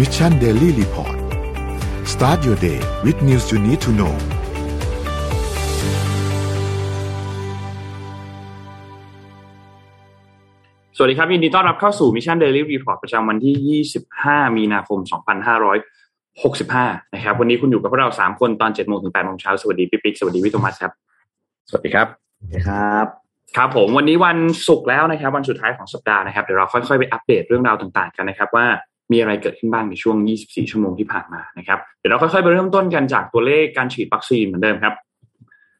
Mission Daily Report start your day with news you need to know สวัสดีครับยินดีต้อนรับเข้าสู่ Mission Daily Report ประจำวันที่ 25 มีนาคม 2565 นะครับ วันนี้คุณอยู่กับพวกเรา 3 คนตอน7โมงถึง8โมงเช้า สวัสดีพี่ปิ๊ก สวัสดีพี่โทมัสครับ สวัสดีครับครับครับผมวันนี้วันศุกร์แล้วนะครับ วันสุดท้ายของสัปดาห์นะครับเดี๋ยวเราค่อยๆไปอัปเดตเรื่องราวต่างๆกันนะครับว่า มีอะไรเกิดขึ้นบ้างในช่วง 24 ชั่วโมงที่ผ่านมานะครับ เดี๋ยวเราค่อยๆไปเริ่มต้นกันจากตัวเลขการฉีดวัคซีนเหมือนเดิมครับ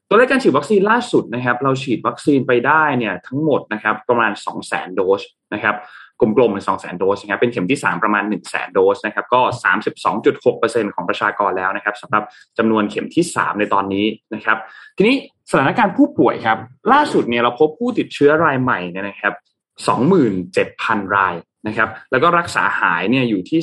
ตัวเลขการฉีดวัคซีนล่าสุดนะครับ เราฉีดวัคซีนไปได้เนี่ยทั้งหมดนะครับประมาณ 2 0 0 0 0 0 โดสนะครับกลมๆเป็น2 0 0 0 0 0โดสนะครับ เป็นเข็มที่ 3 ประมาณ1 0 0 0 0 0โดสนะครับ ก็ 32.6%ของประชากรแล้วนะครับสำหรับจำนวนเข็มที่ 3 ในตอนนี้นะครับ ทีนี้สถานการณ์ผู้ป่วยครับ ล่าสุดเนี่ยเราพบผู้ติดเชื้อรายใหม่เนี่ยนะครับ 27,000 ราย นะครับ แล้วก็รักษาหายเนี่ยอยู่ที่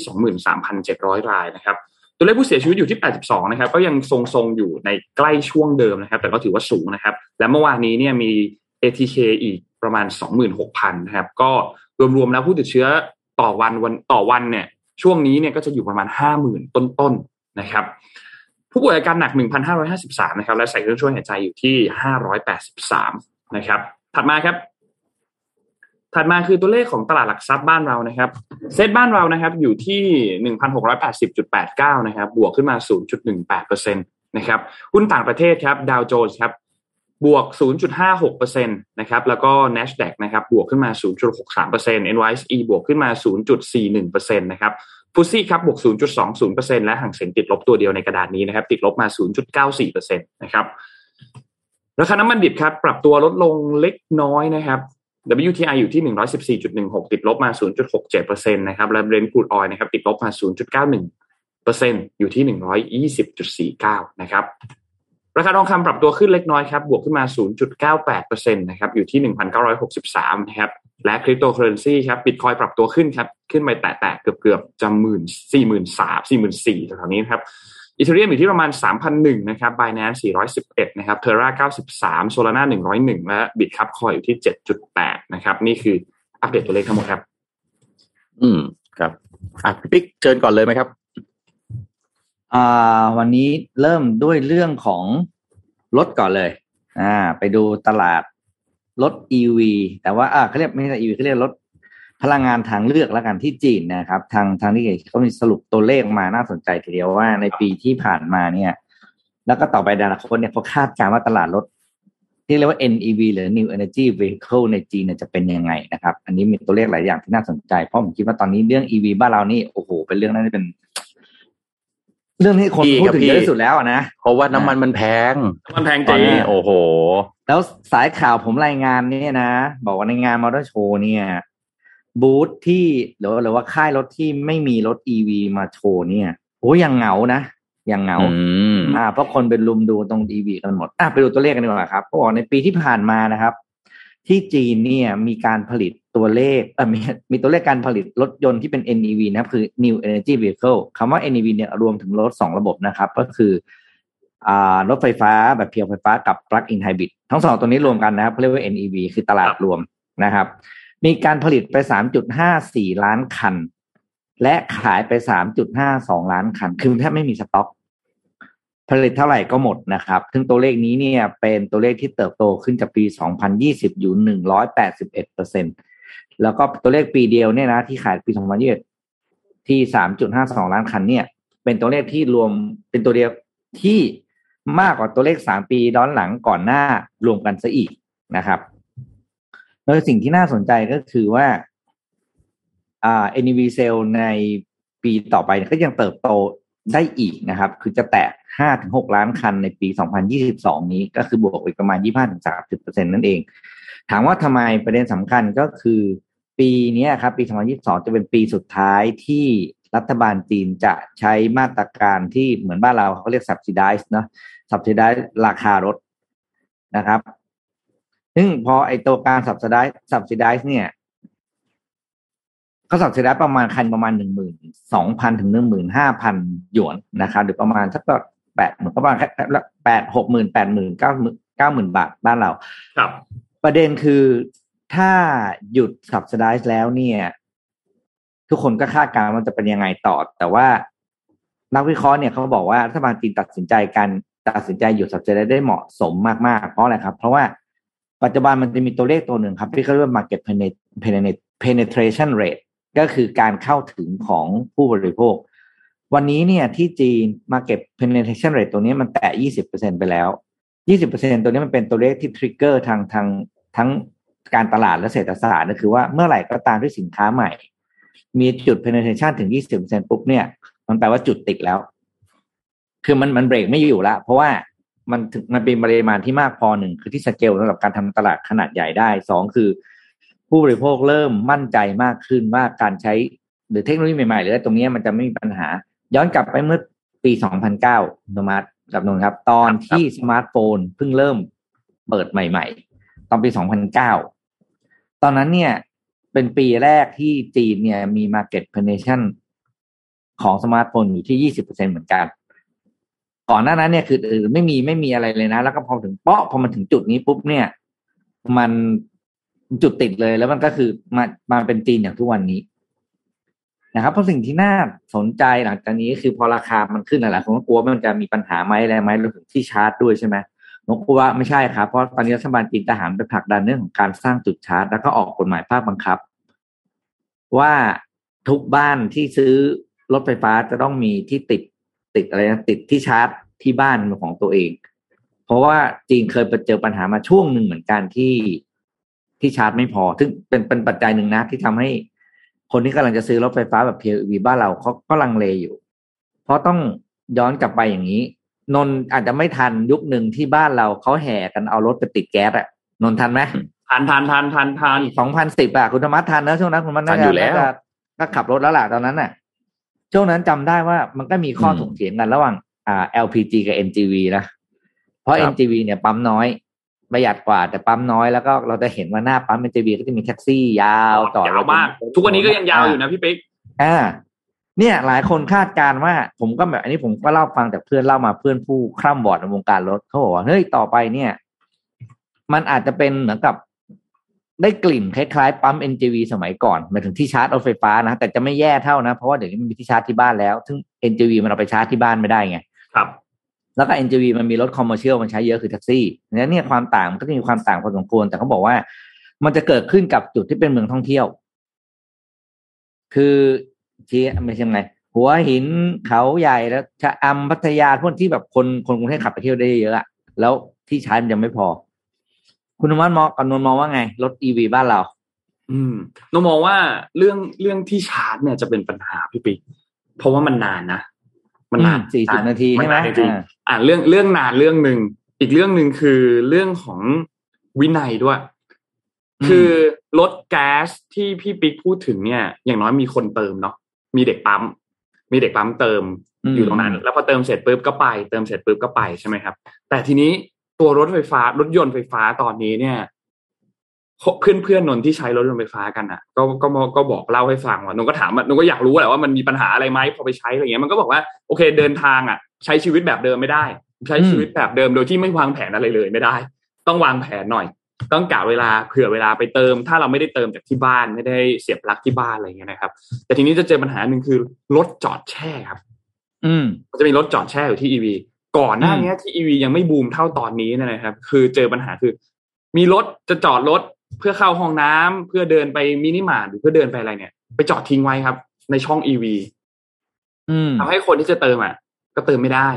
23,700 รายนะครับ ตัวเลขผู้เสียชีวิตอยู่ที่ 82 นะครับ ก็ยังทรงๆอยู่ในใกล้ช่วงเดิมนะครับ แต่ก็ถือว่าสูงนะครับ และเมื่อวานนี้เนี่ยมี ATK อีกประมาณ 26,000 นะครับ ก็รวมๆแล้วผู้ติดเชื้อต่อวันวันต่อวันเนี่ย ช่วงนี้เนี่ยก็จะอยู่ประมาณ 50,000 ต้นๆนะครับผู้ป่วยอาการหนัก 1,553 นะครับ และใส่เครื่องช่วยหายใจอยู่ที่ 583 นะครับ ถัดมาครับ ถัดมาคือตัวเลขของตลาดหลักทรัพย์บ้านเรานะครับ เซตบ้านเรานะครับอยู่ที่ 1,680.89 นะครับ บวกขึ้นมา 0.18%นะครับหุ้นต่างประเทศครับดาวโจนส์ครับบวก 0.56%นะครับ แล้วก็ NASDAQ นะครับ บวกขึ้นมา 0.63% NYSE บวกขึ้นมา 0.41%นะครับฟุตซี่ครับ บวก 0.20%และห่างเซ็งติดลบตัวเดียวในกระดาษนี้นะครับ ติดลบมา 0.94%นะครับ ราคาน้ำมันดิบครับ ปรับตัวลดลงเล็กน้อยนะครับ WTI อยู่ที่ 114.16 ติดลบมา 0.67%นะครับและ Brent crude oil นะครับติดลบมา 0.91%อยู่ที่ 120.49 นะครับราคาทองคำปรับตัวขึ้นเล็กน้อยครับ บวกขึ้นมา 0.98%นะครับ อยู่ที่ 1,963 นะครับ และคริปโตเคอเรนซีครับบิตคอยน์ปรับตัวขึ้นครับ ขึ้นไปแตะๆเกือบๆจะหมื่นสี่หมื่นสามสี่หมื่นสี่แถวๆนี้ครับ อีเทเรียมอยู่ที่ประมาณ 3,001นะครับ Binance 411 นะครับ Terra 93 Solana 101 และ Bitcup Coin อยู่ที่ 7.8 นะครับ นี่คืออัปเดตตัวเลขทั้งหมดครับ อืมครับอะพี่ปิ๊กเชิญก่อนเลยไหมครับ อ่า วันนี้เริ่มด้วยเรื่องของรถก่อนเลย อ่า ไปดูตลาดรถ EV แต่ว่าอ่าเขาเรียกไม่ใช่ EV เขาเรียกรถ พลังงานทางเลือกแล้วกันที่จีนนะครับ ทางทางที่เขามีสรุปตัวเลขมาน่าสนใจทีเดียวว่าในปีที่ผ่านมาเนี่ย แล้วก็ต่อไปในอนาคตเนี่ยเขาคาดการณ์ว่าตลาดรถที่เรียกว่า NEV หรือ New Energy Vehicle ในจีนเนี่ยจะเป็นยังไงนะครับ อันนี้มีตัวเลขหลายอย่างที่น่าสนใจ เพราะผมคิดว่าตอนนี้เรื่อง EV บ้านเรานี่โอ้โห เป็นเรื่องน่าจะเป็น เรื่องที่คนพี่พูดครับถึงพี่เยอะที่สุดแล้วอะนะเพราะว่าน้ำมันมันแพงมันแพงตจอนริงนี้ โอ้โห แล้วสายข่าวผมรายงานเนี่ยนะ บอกว่าในงานมอเตอร์โชว์เนี่ย บูธที่หรือว่าหรือว่าค่ายรถที่ไม่มีรถ EV มาโชว์เนี่ยโอ้ยังเหงานะยังเหงาอืมอ่าเพราะคนเป็นลุมดูตรง EV กันหมดอะไปดูตัวเลขกันดีกว่าครับเขาบอกในปีที่ผ่านมานะครับ ที่จีนเนี่ยมีการผลิตตัวเลขเออมีมีตัวเลขการผลิตรถยนต์ที่เป็น NEV นะครับคือ New Energy Vehicle คำว่า NEV เนี่ยรวมถึงรถสองระบบนะครับ ก็คืออ่ารถไฟฟ้าแบบเพียวไฟฟ้ากับ Plug-in Hybrid ทั้งสองตัวนี้รวมกันนะครับเขาเรียกว่า NEV คือตลาดรวมนะครับ มีการผลิตไป 3.54 ล้านคัน และขายไป 3.52 ล้านคัน คือแทบไม่มีสต็อก ผลิตเท่าไหร่ก็หมดนะครับ ซึ่งตัวเลขนี้เนี่ยเป็นตัวเลขที่เติบโตขึ้นจากปี 2020 อยู่ 181เปอร์เซ็นแล้วก็ตัวเลขปีเดียวเนี่ยนะที่ขายปี 2021 ที่ 3.52 ล้านคันเนี่ย เป็นตัวเลขที่รวมเป็นตัวเดียวที่มากกว่าตัวเลข 3 ปีย้อนหลังก่อนหน้ารวมกันซะอีกนะครับ โดยสิ่งที่น่าสนใจก็คือว่าอ่า NEV sale ในปีต่อไปก็ยังเติบโตได้อีกนะครับ คือจะแตะ5-6 ล้านคันในปี 2022 นี้ก็คือบวกอีกประมาณ 25-30%นั่นเอง ถามว่าทำไมประเด็นสำคัญก็คือปีนี้ครับ ปี 2022 จะเป็นปีสุดท้ายที่รัฐบาลจีนจะใช้มาตรการที่เหมือนบ้านเราเขาเรียก subsidize เนอะ subsidize ราคารถนะครับ ซึ่งพอไอตัวการ subsidize subsidize เนี่ยเขาสับสิได้ประมาณคันประมาณหนึ่งหมื่นสองพันถึงหนึ่งหมื่นห้าพันหยวนนะครับหรือประมาณสักแปดหมื่นประมาณแปดหกหมื่นแปดหมื่นเก้าหมื่นเก้าหมื่นบาทบ้านเรา ครับ ประเด็นคือถ้าหยุด subsidize แล้วเนี่ย ทุกคนก็คาดการณ์ว่าจะเป็นยังไงต่อ แต่ว่านักวิเคราะห์เนี่ยเขาบอกว่ารัฐบาลจีนตัดสินใจการตัดสินใจหยุดสับเจได้เหมาะสมมากๆ เพราะอะไรครับ เพราะว่า ปัจจุบันมันจะมีตัวเลขตัวหนึ่งครับ ที่เขาเรียกว่า market penetration rate ก็คือการเข้าถึงของผู้บริโภค วันนี้เนี่ยที่จีน market penetration rate ตัวนี้มันแตะ 20%ไปแล้ว 20%ตัวนี้มันเป็นตัวเลขที่ทริกเกอร์ทางทางทั้งการตลาดและเศรษฐศาสตร์ก็คือว่าเมื่อไหร่ก็ตามที่สินค้าใหม่ มีจุด penetration ถึง 20%ปุ๊บเนี่ย มันแปลว่าจุดติดแล้ว คือมันมันเบรกไม่อยู่ละเพราะว่า มันถึงมันเป็นปริมาณที่มากพอหนึ่งคือที่สเกลสำหรับการทำตลาดขนาดใหญ่ได้สองคือ ผู้บริโภคเริ่มมั่นใจมากขึ้นว่าการใช้หรือเทคโนโลยีใหม่ๆหรือตรงนี้มันจะไม่มีปัญหา ย้อนกลับไปเมื่อปี2009โทมัสกับนนครับ ตอนที่สมาร์ทโฟนเพิ่งเริ่มเปิดใหม่ ๆ ตอนปี2009ตอนนั้นเนี่ยเป็นปีแรกที่จีนเนี่ยมี Market Penetration ของสมาร์ทโฟนอยู่ที่20%เหมือนกัน ก่อนหน้านั้นเนี่ยคือไม่มีไม่มีอะไรเลยนะ แล้วก็พอถึงเปาะพอมันถึงจุดนี้ปุ๊บเนี่ย มันจุดติดเลยแล้วมันก็คือมามาเป็นจีนอย่างทุกวันนี้นะครับเพราะสิ่งที่น่าสนใจหลังจากนี้คือพอราคามันขึ้นอะไรผมก็กลัวมันจะมีปัญหาไหมอะไรไหมรวมถึงที่ชาร์จด้วยใช่ไหมผมกลัวว่าไม่ใช่ครับเพราะตอนนี้รัฐบาลจีนทหารไปผลักดันเรื่องของการสร้างจุดชาร์จ แล้วก็ออกกฎหมายภาคบังคับ ว่าทุกบ้านที่ซื้อรถไฟฟ้าจะต้องมีที่ติด ติดอะไรนะติดที่ชาร์จที่บ้านของตัวเอง เพราะว่าจีนเคยไปเจอปัญหามาช่วงหนึ่งเหมือนกันที่ที่ชาร์จไม่พอ ซึ่งเป็นเป็นปัจจัยหนึ่งนะที่ทำให้คนที่กำลังจะซื้อรถไฟฟ้าแบบ PHEV บ้านเราเขาก็ลังเลอยู่ เพราะต้องย้อนกลับไปอย่างนี้ นนอาจจะไม่ทันยุคหนึ่งที่บ้านเราเขาแห่กันเอารถไปติดแก๊สอะนนทันไหมทันทันทันทันทันสองพันสิบอะคุณธรรมะทันนะช่วงนั้นคุณมันน่าจะก็ขับรถแล้วล่ะตอนนั้นน่ะ ช่วงนั้นจำได้ว่ามันก็มีข้อถกเถียงกันระหว่างอ่า LPG กับ NGV นะ เพราะ NGV เนี่ยปั๊มน้อยประหยัดกว่าแต่ปั๊มน้อยแล้วก็เราจะเห็นว่าหน้าปั๊มเป็นเจบีก็จะมีแท็กซี่ยาวต่อยาวมาก ทุกวันนี้ก็ยังยาวอยู่นะพี่ปิ๊กอ่า เนี่ย หลายคนคาดการว่า ผมก็แบบอันนี้ผมก็เล่าฟังจากเพื่อนเล่ามาเพื่อนผู้คร่ำบอดในวงการรถเขาบอกว่าเฮ้ยต่อไปเนี่ย มันอาจจะเป็นเหมือนกับ ได้กลิ่นคล้ายๆปั๊ม NGV สมัยก่อนหมายถึงที่ชาร์จรถไฟฟ้านะ แต่จะไม่แย่เท่านะ เพราะว่าเดี๋ยวนี้มันมีที่ชาร์จที่บ้านแล้ว ซึ่ง NGV มันเอาไปชาร์จที่บ้านไม่ได้ไง ครับ แล้วก็ NGV มันมีรถคอมเมอร์เชียลมันใช้เยอะคือแท็กซี่นั้นเนี่ยความต่างมันก็จะมีความต่างพอสมควร แต่เขาบอกว่า มันจะเกิดขึ้นกับจุดที่เป็นเมืองท่องเที่ยว คือที่ไม่ใช่ไงหัวหินเขาใหญ่แล้วชะอำพัทยาพวกที่แบบคนคนกรุงเทพขับไปเที่ยวได้เยอะอะแล้วที่ชาร์จมันยังไม่พอ คุณนวัดมองกับนนมองว่าไง รถอีวีบ้านเรา อืมนนมองว่าเรื่องเรื่องที่ชาร์จเนี่ยจะเป็นปัญหาพี่ปิ๊กเพราะว่ามันนานนะมันนานสี่สิบนาทีใช่ไหมอ่าเรื่องเรื่องนานเรื่องหนึ่งอีกเรื่องหนึ่งคือเรื่องของวินัยด้วย คือรถแก๊สที่พี่ปิ๊กพูดถึงเนี่ย อย่างน้อยมีคนเติมเนาะมีเด็กปั๊ม มีเด็กปั๊มเติมอยู่ตรงนั้น แล้วพอเติมเสร็จปุ๊บก็ไป เติมเสร็จปุ๊บก็ไปใช่ไหมครับ แต่ทีนี้ ตัวรถไฟฟ้ารถยนต์ไฟฟ้าตอนนี้เนี่ยเพื่อนเพื่อนนนที่ใช้รถยนต์ไฟฟ้ากันอะ ก็ก็ก็บอกเล่าให้ฟังว่านนก็ถามนนก็อยากรู้แหละว่ามันมีปัญหาอะไรไหมพอไปใช้อะไรเงี้ยมันก็บอกว่าโอเคเดินทางอะ ใช้ชีวิตแบบเดิมไม่ได้ ใช้ชีวิตแบบเดิมโดยที่ไม่วางแผนอะไรเลยไม่ได้ ต้องวางแผนหน่อย ต้องกะเวลาเผื่อเวลาไปเติม ถ้าเราไม่ได้เติมจากที่บ้านไม่ได้เสียบปลั๊กที่บ้านอะไรเงี้ยนะครับ แต่ทีนี้จะเจอปัญหาหนึ่งคือรถจอดแช่ครับ อืมจะมีรถจอดแช่อยู่ที่อีวี ก่อนหน้านี้ที่อีวียังไม่บูมเท่าตอนนี้นะครับ คือเจอปัญหาคือ มีรถจะจอดรถเพื่อเข้าห้องน้ำเพื่อเดินไปมินิมาร์ทหรือเพื่อเดินไปอะไรเนี่ย ไปจอดทิ้งไว้ครับ ในช่อง EV ทำให้คนที่จะเติมอะ ก็เติมไม่ได้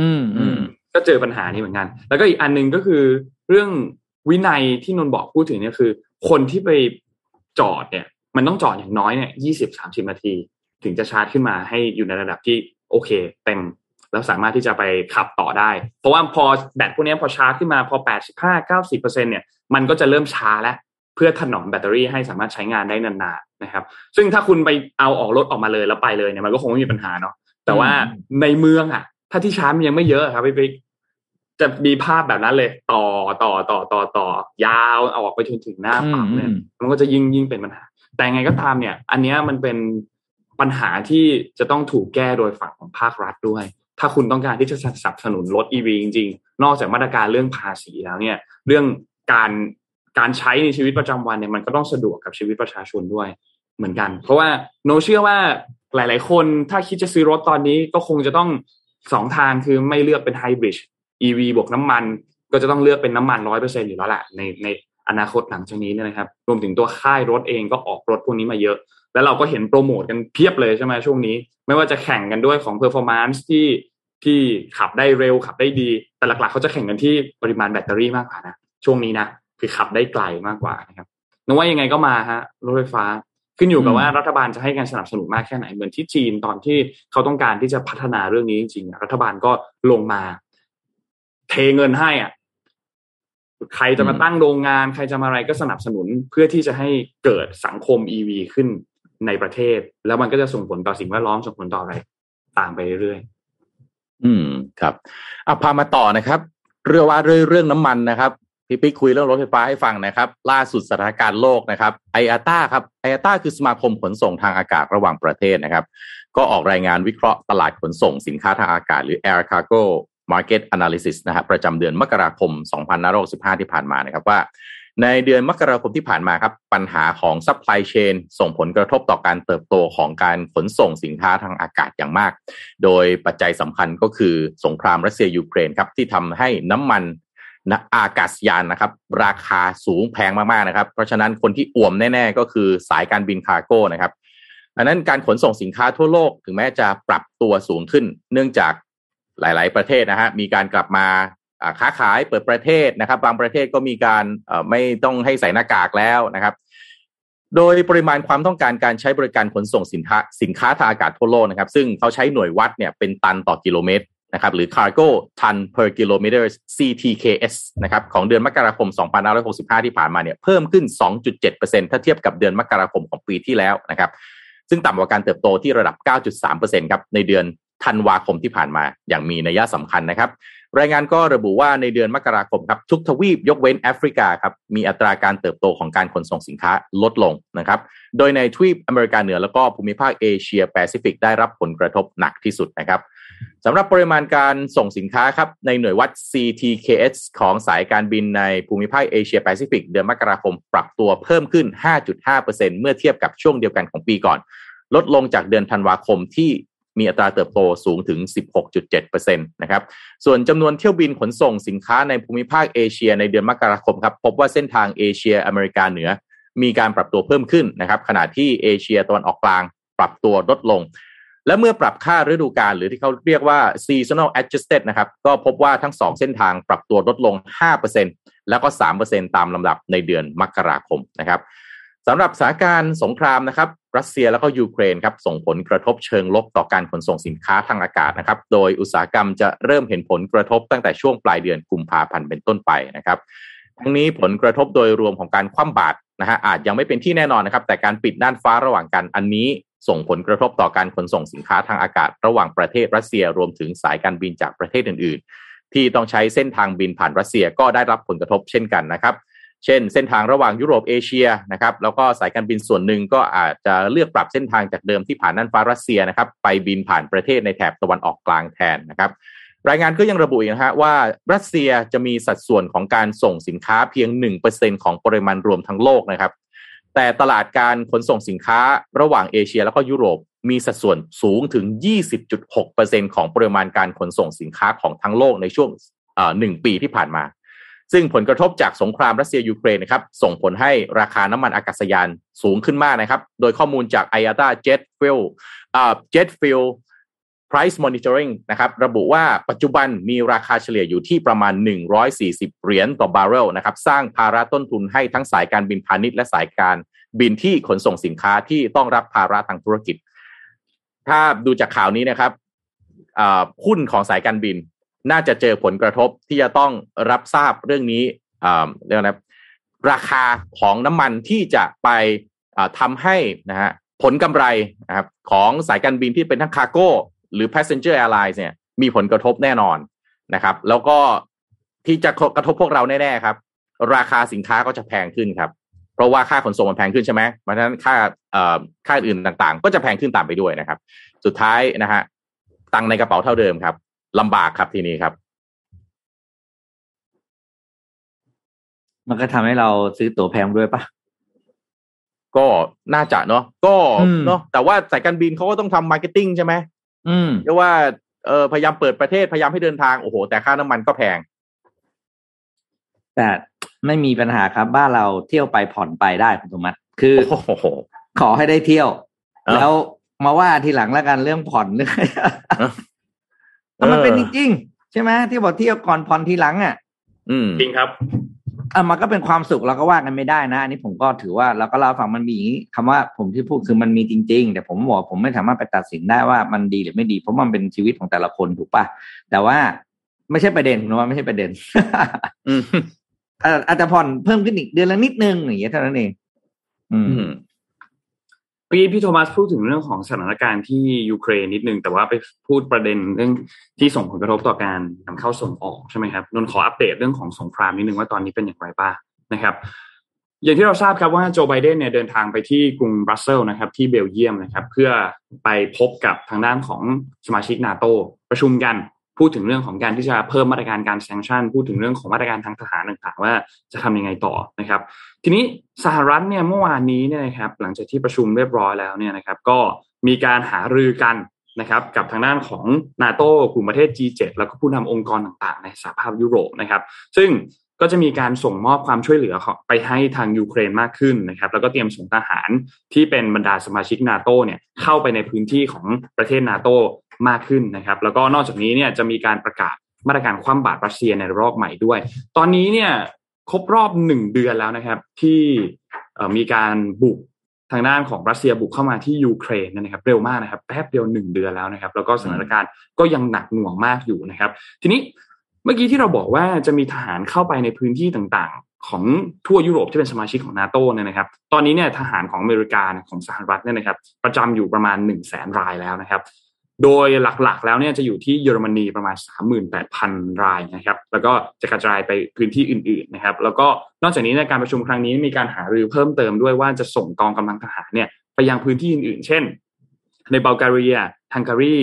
อืมอืมก็เจอปัญหานี้เหมือนกัน แล้วก็อีกอันหนึ่งก็คือ เรื่องวินัยที่นนบอกพูดถึงเนี่ยคือ คนที่ไปจอดเนี่ย มันต้องจอดอย่างน้อยเนี่ยยี่สิบสามสิบนาที ถึงจะชาร์จขึ้นมาให้อยู่ในระดับที่โอเค เต็ม แล้วสามารถที่จะไปขับต่อได้ เพราะว่าพอแบตพวกนี้พอชาร์จขึ้นมาพอแปดสิบห้าเก้าสิบเปอร์เซ็นเนี่ยมันก็จะเริ่มช้าแล้วเพื่อถนอมแบตเตอรี่ให้สามารถใช้งานได้นานๆนะครับ ซึ่งถ้าคุณไปเอาออกรถออกมาเลยแล้วไปเลยเนี่ยมันก็คงไม่มีปัญหาเนาะแต่ว่าในเมืองอะ ถ้าที่ชาร์จมันยังไม่เยอะครับพี่ปิ๊กจะมีภาพแบบนั้นเลย ต่อต่อต่อต่อต่อยาวออกไปจนถึงหน้าปั๊มเนี่ยมันก็จะยิ่งยิ่งเป็นปัญหา แต่ไงก็ตามเนี่ย อันนี้มันเป็นปัญหาที่จะต้องถูกแก้โดยฝั่งของภาครัฐด้วย ถ้าคุณต้องการที่จะสนับสนุนรถ EV จริง ๆ นอกจากมาตรการเรื่องภาษีแล้วเนี่ย เรื่องการการใช้ในชีวิตประจำวันเนี่ยมันก็ต้องสะดวกกับชีวิตประชาชนด้วยเหมือนกัน เพราะว่าโนเชื่อว่าหลาย ๆ คนถ้าคิดจะซื้อรถตอนนี้ก็คงจะต้องสองทางคือไม่เลือกเป็นไฮบริด EV บวกน้ำมัน ก็จะต้องเลือกเป็นน้ำมันร้อยเปอร์เซ็นอยู่แล้วแหละในในอนาคตหลังจากนี้นะครับ รวมถึงตัวค่ายรถเองก็ออกรถพวกนี้มาเยอะ แล้วเราก็เห็นโปรโมทกันเพียบเลยใช่ไหมช่วงนี้ ไม่ว่าจะแข่งกันด้วยของ performance ที่ที่ขับได้เร็วขับได้ดี แต่หลักๆเขาจะแข่งกันที่ปริมาณแบตเตอรี่มากกว่านะช่วงนี้นะคือขับได้ไกลมากกว่านะครับนึกว่ายังไงก็มาฮะรถไฟฟ้าขึ้นอยู่กับว่ารัฐบาลจะให้การสนับสนุนมากแค่ไหนเหมือนที่จีนตอนที่เขาต้องการที่จะพัฒนาเรื่องนี้จริงๆรัฐบาลก็ลงมา เทเงินให้อะใครจะมาตั้งโรงงาน ใครจะมาอะไรก็สนับสนุนเพื่อที่จะให้เกิดสังคม EV ขึ้น ในประเทศ แล้วมันก็จะส่งผลต่อสิ่งแวดล้อมส่งผลต่ออะไรตามไปเรื่อยๆอืมครับอะพามาต่อนะครับ เรื่องว่าเรื่องเรื่องน้ำมันนะครับพี่ปิ๊กคุยเรื่องรถไฟฟ้าให้ฟังนะครับ ล่าสุดสถานการณ์โลกนะครับไออาต้าครับไออาต้าคือสมาคมขนส่งทางอากาศระหว่างประเทศนะครับ ก็ออกรายงานวิเคราะห์ตลาดขนส่งสินค้าทางอากาศ หรือ Air Cargo Market Analysis นะครับประจำเดือนมกราคม 2565 ที่ผ่านมานะครับว่า ในเดือนมกราคมที่ผ่านมาครับ ปัญหาของ supply chain ส่งผลกระทบต่อการเติบโตของการขนส่งสินค้าทางอากาศอย่างมาก โดยปัจจัยสำคัญก็คือสงครามรัสเซียยูเครนครับ ที่ทำให้น้ำมันนะอากาศยานนะครับ ราคาสูงแพงมากๆนะครับ เพราะฉะนั้นคนที่อ่วมแน่ ๆ ก็คือสายการบิน cargo นะครับอันนั้นการขนส่งสินค้าทั่วโลกถึงแม้จะปรับตัวสูงขึ้น เนื่องจากหลาย ๆ ประเทศนะฮะมีการกลับมา ค้าขายเปิดประเทศนะครับ บางประเทศก็มีการไม่ต้องให้ใส่หน้ากากแล้วนะครับ โดยปริมาณความต้องการการใช้บริการขนส่งสินค้าสินค้าทางอากาศทั่วโลกนะครับ ซึ่งเขาใช้หน่วยวัดเนี่ยเป็นตันต่อกิโลเมตรนะครับ หรือ cargo ton per kilometer CTKS นะครับ ของเดือนมกราคม 2565 ที่ผ่านมาเนี่ยเพิ่มขึ้น 2.7%ถ้าเทียบกับเดือนมกราคมของปีที่แล้วนะครับ ซึ่งต่ำกว่าการเติบโตที่ระดับ 9.3%ครับในเดือน ธันวาคมที่ผ่านมาอย่างมีนัยสำคัญนะครับ รายงานก็ระบุว่าในเดือนมกราคมครับทุกทวีปยกเว้นแอฟริกาครับมีอัตราการเติบโตของการขนส่งสินค้าลดลงนะครับ โดยในทวีปอเมริกาเหนือแล้วก็ภูมิภาคเอเชียแปซิฟิกได้รับผลกระทบหนักที่สุดนะครับสำหรับปริมาณการส่งสินค้าครับในหน่วยวัด CTKs ของสายการบินในภูมิภาคเอเชียแปซิฟิกเดือนมกราคมปรับตัวเพิ่มขึ้น 5.5%เมื่อเทียบกับช่วงเดียวกันของปีก่อน ลดลงจากเดือนธันวาคมที่ มีอัตราเติบโตสูงถึง 16.7%นะครับ ส่วนจำนวนเที่ยวบินขนส่งสินค้าในภูมิภาคเอเชียในเดือนมกราคมครับ พบว่าเส้นทางเอเชียอเมริกาเหนือ มีการปรับตัวเพิ่มขึ้นนะครับ ขณะที่เอเชียตะวันออกกลางปรับตัวลดลง และเมื่อปรับค่าฤดูกาลหรือที่เขาเรียกว่า seasonal adjusted นะครับ ก็พบว่าทั้งสองเส้นทางปรับตัวลดลง 5%แล้วก็ 3%ตามลำดับในเดือนมกราคมนะครับ สำหรับสถานการณ์สงครามนะครับ รัสเซียแล้วก็ยูเครนครับส่งผลกระทบเชิงลบต่อการขนส่งสินค้าทางอากาศนะครับ โดยอุตสาหกรรมจะเริ่มเห็นผลกระทบตั้งแต่ช่วงปลายเดือนกุมภาพันธ์เป็นต้นไปนะครับทั้งนี้ผลกระทบโดยรวมของการคว่ำบาตรนะฮะอาจยังไม่เป็นที่แน่นอนนะครับ แต่การปิดน่านฟ้าระหว่างกันอันนี้ส่งผลกระทบต่อการขนส่งสินค้าทางอากาศ ระหว่างประเทศรัสเซียรวมถึงสายการบินจากประเทศอื่น ๆ ที่ต้องใช้เส้นทางบินผ่านรัสเซียก็ได้รับผลกระทบเช่นกันนะครับ เช่นเส้นทางระหว่างยุโรปเอเชียนะครับแล้วก็สายการบินส่วนหนึ่งก็อาจจะเลือกปรับเส้นทางจากเดิมที่ผ่านน่านฟ้ารัสเซียนะครับไปบินผ่านประเทศในแถบตะวันออกกลางแทนนะครับรายงานก็ยังระบุอีกนะฮะว่ารัสเซียจะมีสัดส่วนของการส่งสินค้าเพียง 1%ของปริมาณรวมทั้งโลกนะครับ แต่ตลาดการขนส่งสินค้าระหว่างเอเชียแล้วก็ยุโรปมีสัดส่วนสูงถึง 20.6%ของปริมาณการขนส่งสินค้าของทั้งโลกในช่วงหนึ่งปีที่ผ่านมา ซึ่งผลกระทบจากสงครามรัสเซียยูเครนนะครับส่งผลให้ราคาน้ำมันอากาศยานสูงขึ้นมากนะครับ โดยข้อมูลจาก IATA Jet Fuel Jet Fuel Price Monitoring นะครับระบุว่าปัจจุบันมีราคาเฉลี่ยอยู่ที่ประมาณ 140 เหรียญต่อบาร์เรลนะครับสร้างภาระต้นทุนให้ทั้งสายการบินพาณิชย์และสายการบินที่ขนส่งสินค้าที่ต้องรับภาระทางธุรกิจ ถ้าดูจากข่าวนี้นะครับหุ้นของสายการบิน น่าจะเจอผลกระทบที่จะต้องรับทราบเรื่องนี้เรียกนะราคาของน้ำมันที่จะไปทำให้นะฮะผลกำไรนะครับของสายการบินที่เป็นทั้งคาร์โก้หรือ passenger airlines เนี่ยมีผลกระทบแน่นอนนะครับ แล้วก็ที่จะกระทบพวกเราแน่ๆครับ ราคาสินค้าก็จะแพงขึ้นครับ เพราะว่าค่าขนส่งมันแพงขึ้นใช่ไหมเพราะฉะนั้นค่าอ่อค่าอื่นต่างๆ ก็จะแพงขึ้นตามไปด้วยนะครับ สุดท้ายนะฮะตังในกระเป๋าเท่าเดิมครับ ลำบากครับทีนี้ครับ มันก็ทำให้เราซื้อตั๋วแพงด้วยปะก็น่าจะเนาะก็อืมเนาะแต่ว่าสายการบินเขาก็ต้องทำ marketing ใช่ไหมอืมเรียกว่าเออพยายามเปิดประเทศพยายามให้เดินทางโอ้โห แต่ค่าน้ำมันก็แพง แต่ไม่มีปัญหาครับ บ้านเราเที่ยวไปผ่อนไปได้คุณสมมัติคือโอ้โหขอให้ได้เที่ยวเอ้าแล้วมาว่าทีหลังแล้วกันเรื่องผ่อนเรื่อง เออเอามันเป็นจริงๆใช่ไหมที่บอกเที่ยวก่อนผ่อนทีหลังอะ อืมจริงครับอะมันก็เป็นความสุขเราก็ว่ากันไม่ได้นะอันนี้ผมก็ถือว่าเราก็เล่าให้ฟังมันมีอย่างนี้คำว่าผมที่พูดคือมันมีจริง ๆ แต่ผมบอกผมไม่สามารถไปตัดสินได้ว่ามันดีหรือไม่ดี เพราะมันเป็นชีวิตของแต่ละคนถูกปะแต่ว่าไม่ใช่ประเด็นผมว่าไม่ใช่ประเด็นอืมอะอาจจะผ่อนเพิ่มขึ้นอีกเดือนละนิดนึงอย่างเงี้ยเท่านั้นเองอืมอืม เมื่อกี้พี่โทมัสพูดถึงเรื่องของสถานการณ์ที่ยูเครนนิดนึง แต่ว่าไปพูดประเด็นเรื่องที่ส่งผลกระทบต่อการนำเข้าส่งออกใช่ไหมครับนนขออัปเดตเรื่องของสงครามนิดนึงว่าตอนนี้เป็นอย่างไรบ้างนะครับ อย่างที่เราทราบครับว่าโจไบเดนเนี่ยเดินทางไปที่กรุงบรัสเซลส์นะครับ ที่เบลเยียมนะครับ เพื่อไปพบกับทางด้านของสมาชิกนาโตประชุมกัน พูดถึงเรื่องของการที่จะเพิ่มมาตรการการแซงชั่น พูดถึงเรื่องของมาตรการทางทหารต่างๆ ว่าจะทำยังไงต่อนะครับ ทีนี้สหรัฐเนี่ยเมื่อวานนี้เนี่ยนะครับหลังจากที่ประชุมเรียบร้อยแล้วเนี่ยนะครับก็มีการหารือกันนะครับกับทางด้านของนาโต้กลุ่มประเทศ G7 แล้วก็ผู้นำองค์กรต่างๆ ในสหภาพยุโรปนะครับ ซึ่งก็จะมีการส่งมอบความช่วยเหลือไปให้ทางยูเครนมากขึ้นนะครับ แล้วก็เตรียมส่งทหารที่เป็นบรรดาสมาชิกนาโตเนี่ยเข้าไปในพื้นที่ของประเทศนาโต มากขึ้นนะครับ แล้วก็นอกจากนี้เนี่ยจะมีการประกาศมาตรการคว่ำบาตรรัสเซียในรอบใหม่ด้วย ตอนนี้เนี่ยครบรอบหนึ่งเดือนแล้วนะครับ ที่มีการบุกทางด้านของรัสเซียบุกเข้ามาที่ยูเครนนะครับ เร็วมากนะครับแป๊บเดียวหนึ่งเดือนแล้วนะครับ แล้วก็สถานการณ์ก็ยังหนักหน่วงมากอยู่นะครับ ทีนี้เมื่อกี้ที่เราบอกว่าจะมีทหารเข้าไปในพื้นที่ต่างๆ ของทั่วยุโรปที่เป็นสมาชิกของนาโตเนี่ยนะครับ ตอนนี้เนี่ยทหารของอเมริกาของสหรัฐเนี่ยนะครับ ประจำอยู่ประมาณ1นึ่งแสนรายแล้วนะครับ โดยหลักๆ แล้วเนี่ยจะอยู่ที่เยอรมนีประมาณ 38,000 รายนะครับ แล้วก็จะกระจายไปพื้นที่อื่นๆนะครับ แล้วก็นอกจากนี้ในการประชุมครั้งนี้มีการหารือเพิ่มเติมด้วยว่าจะส่งกองกำลังทหารเนี่ยไปยังพื้นที่อื่นๆ เช่น ในบัลแกเรียฮังการี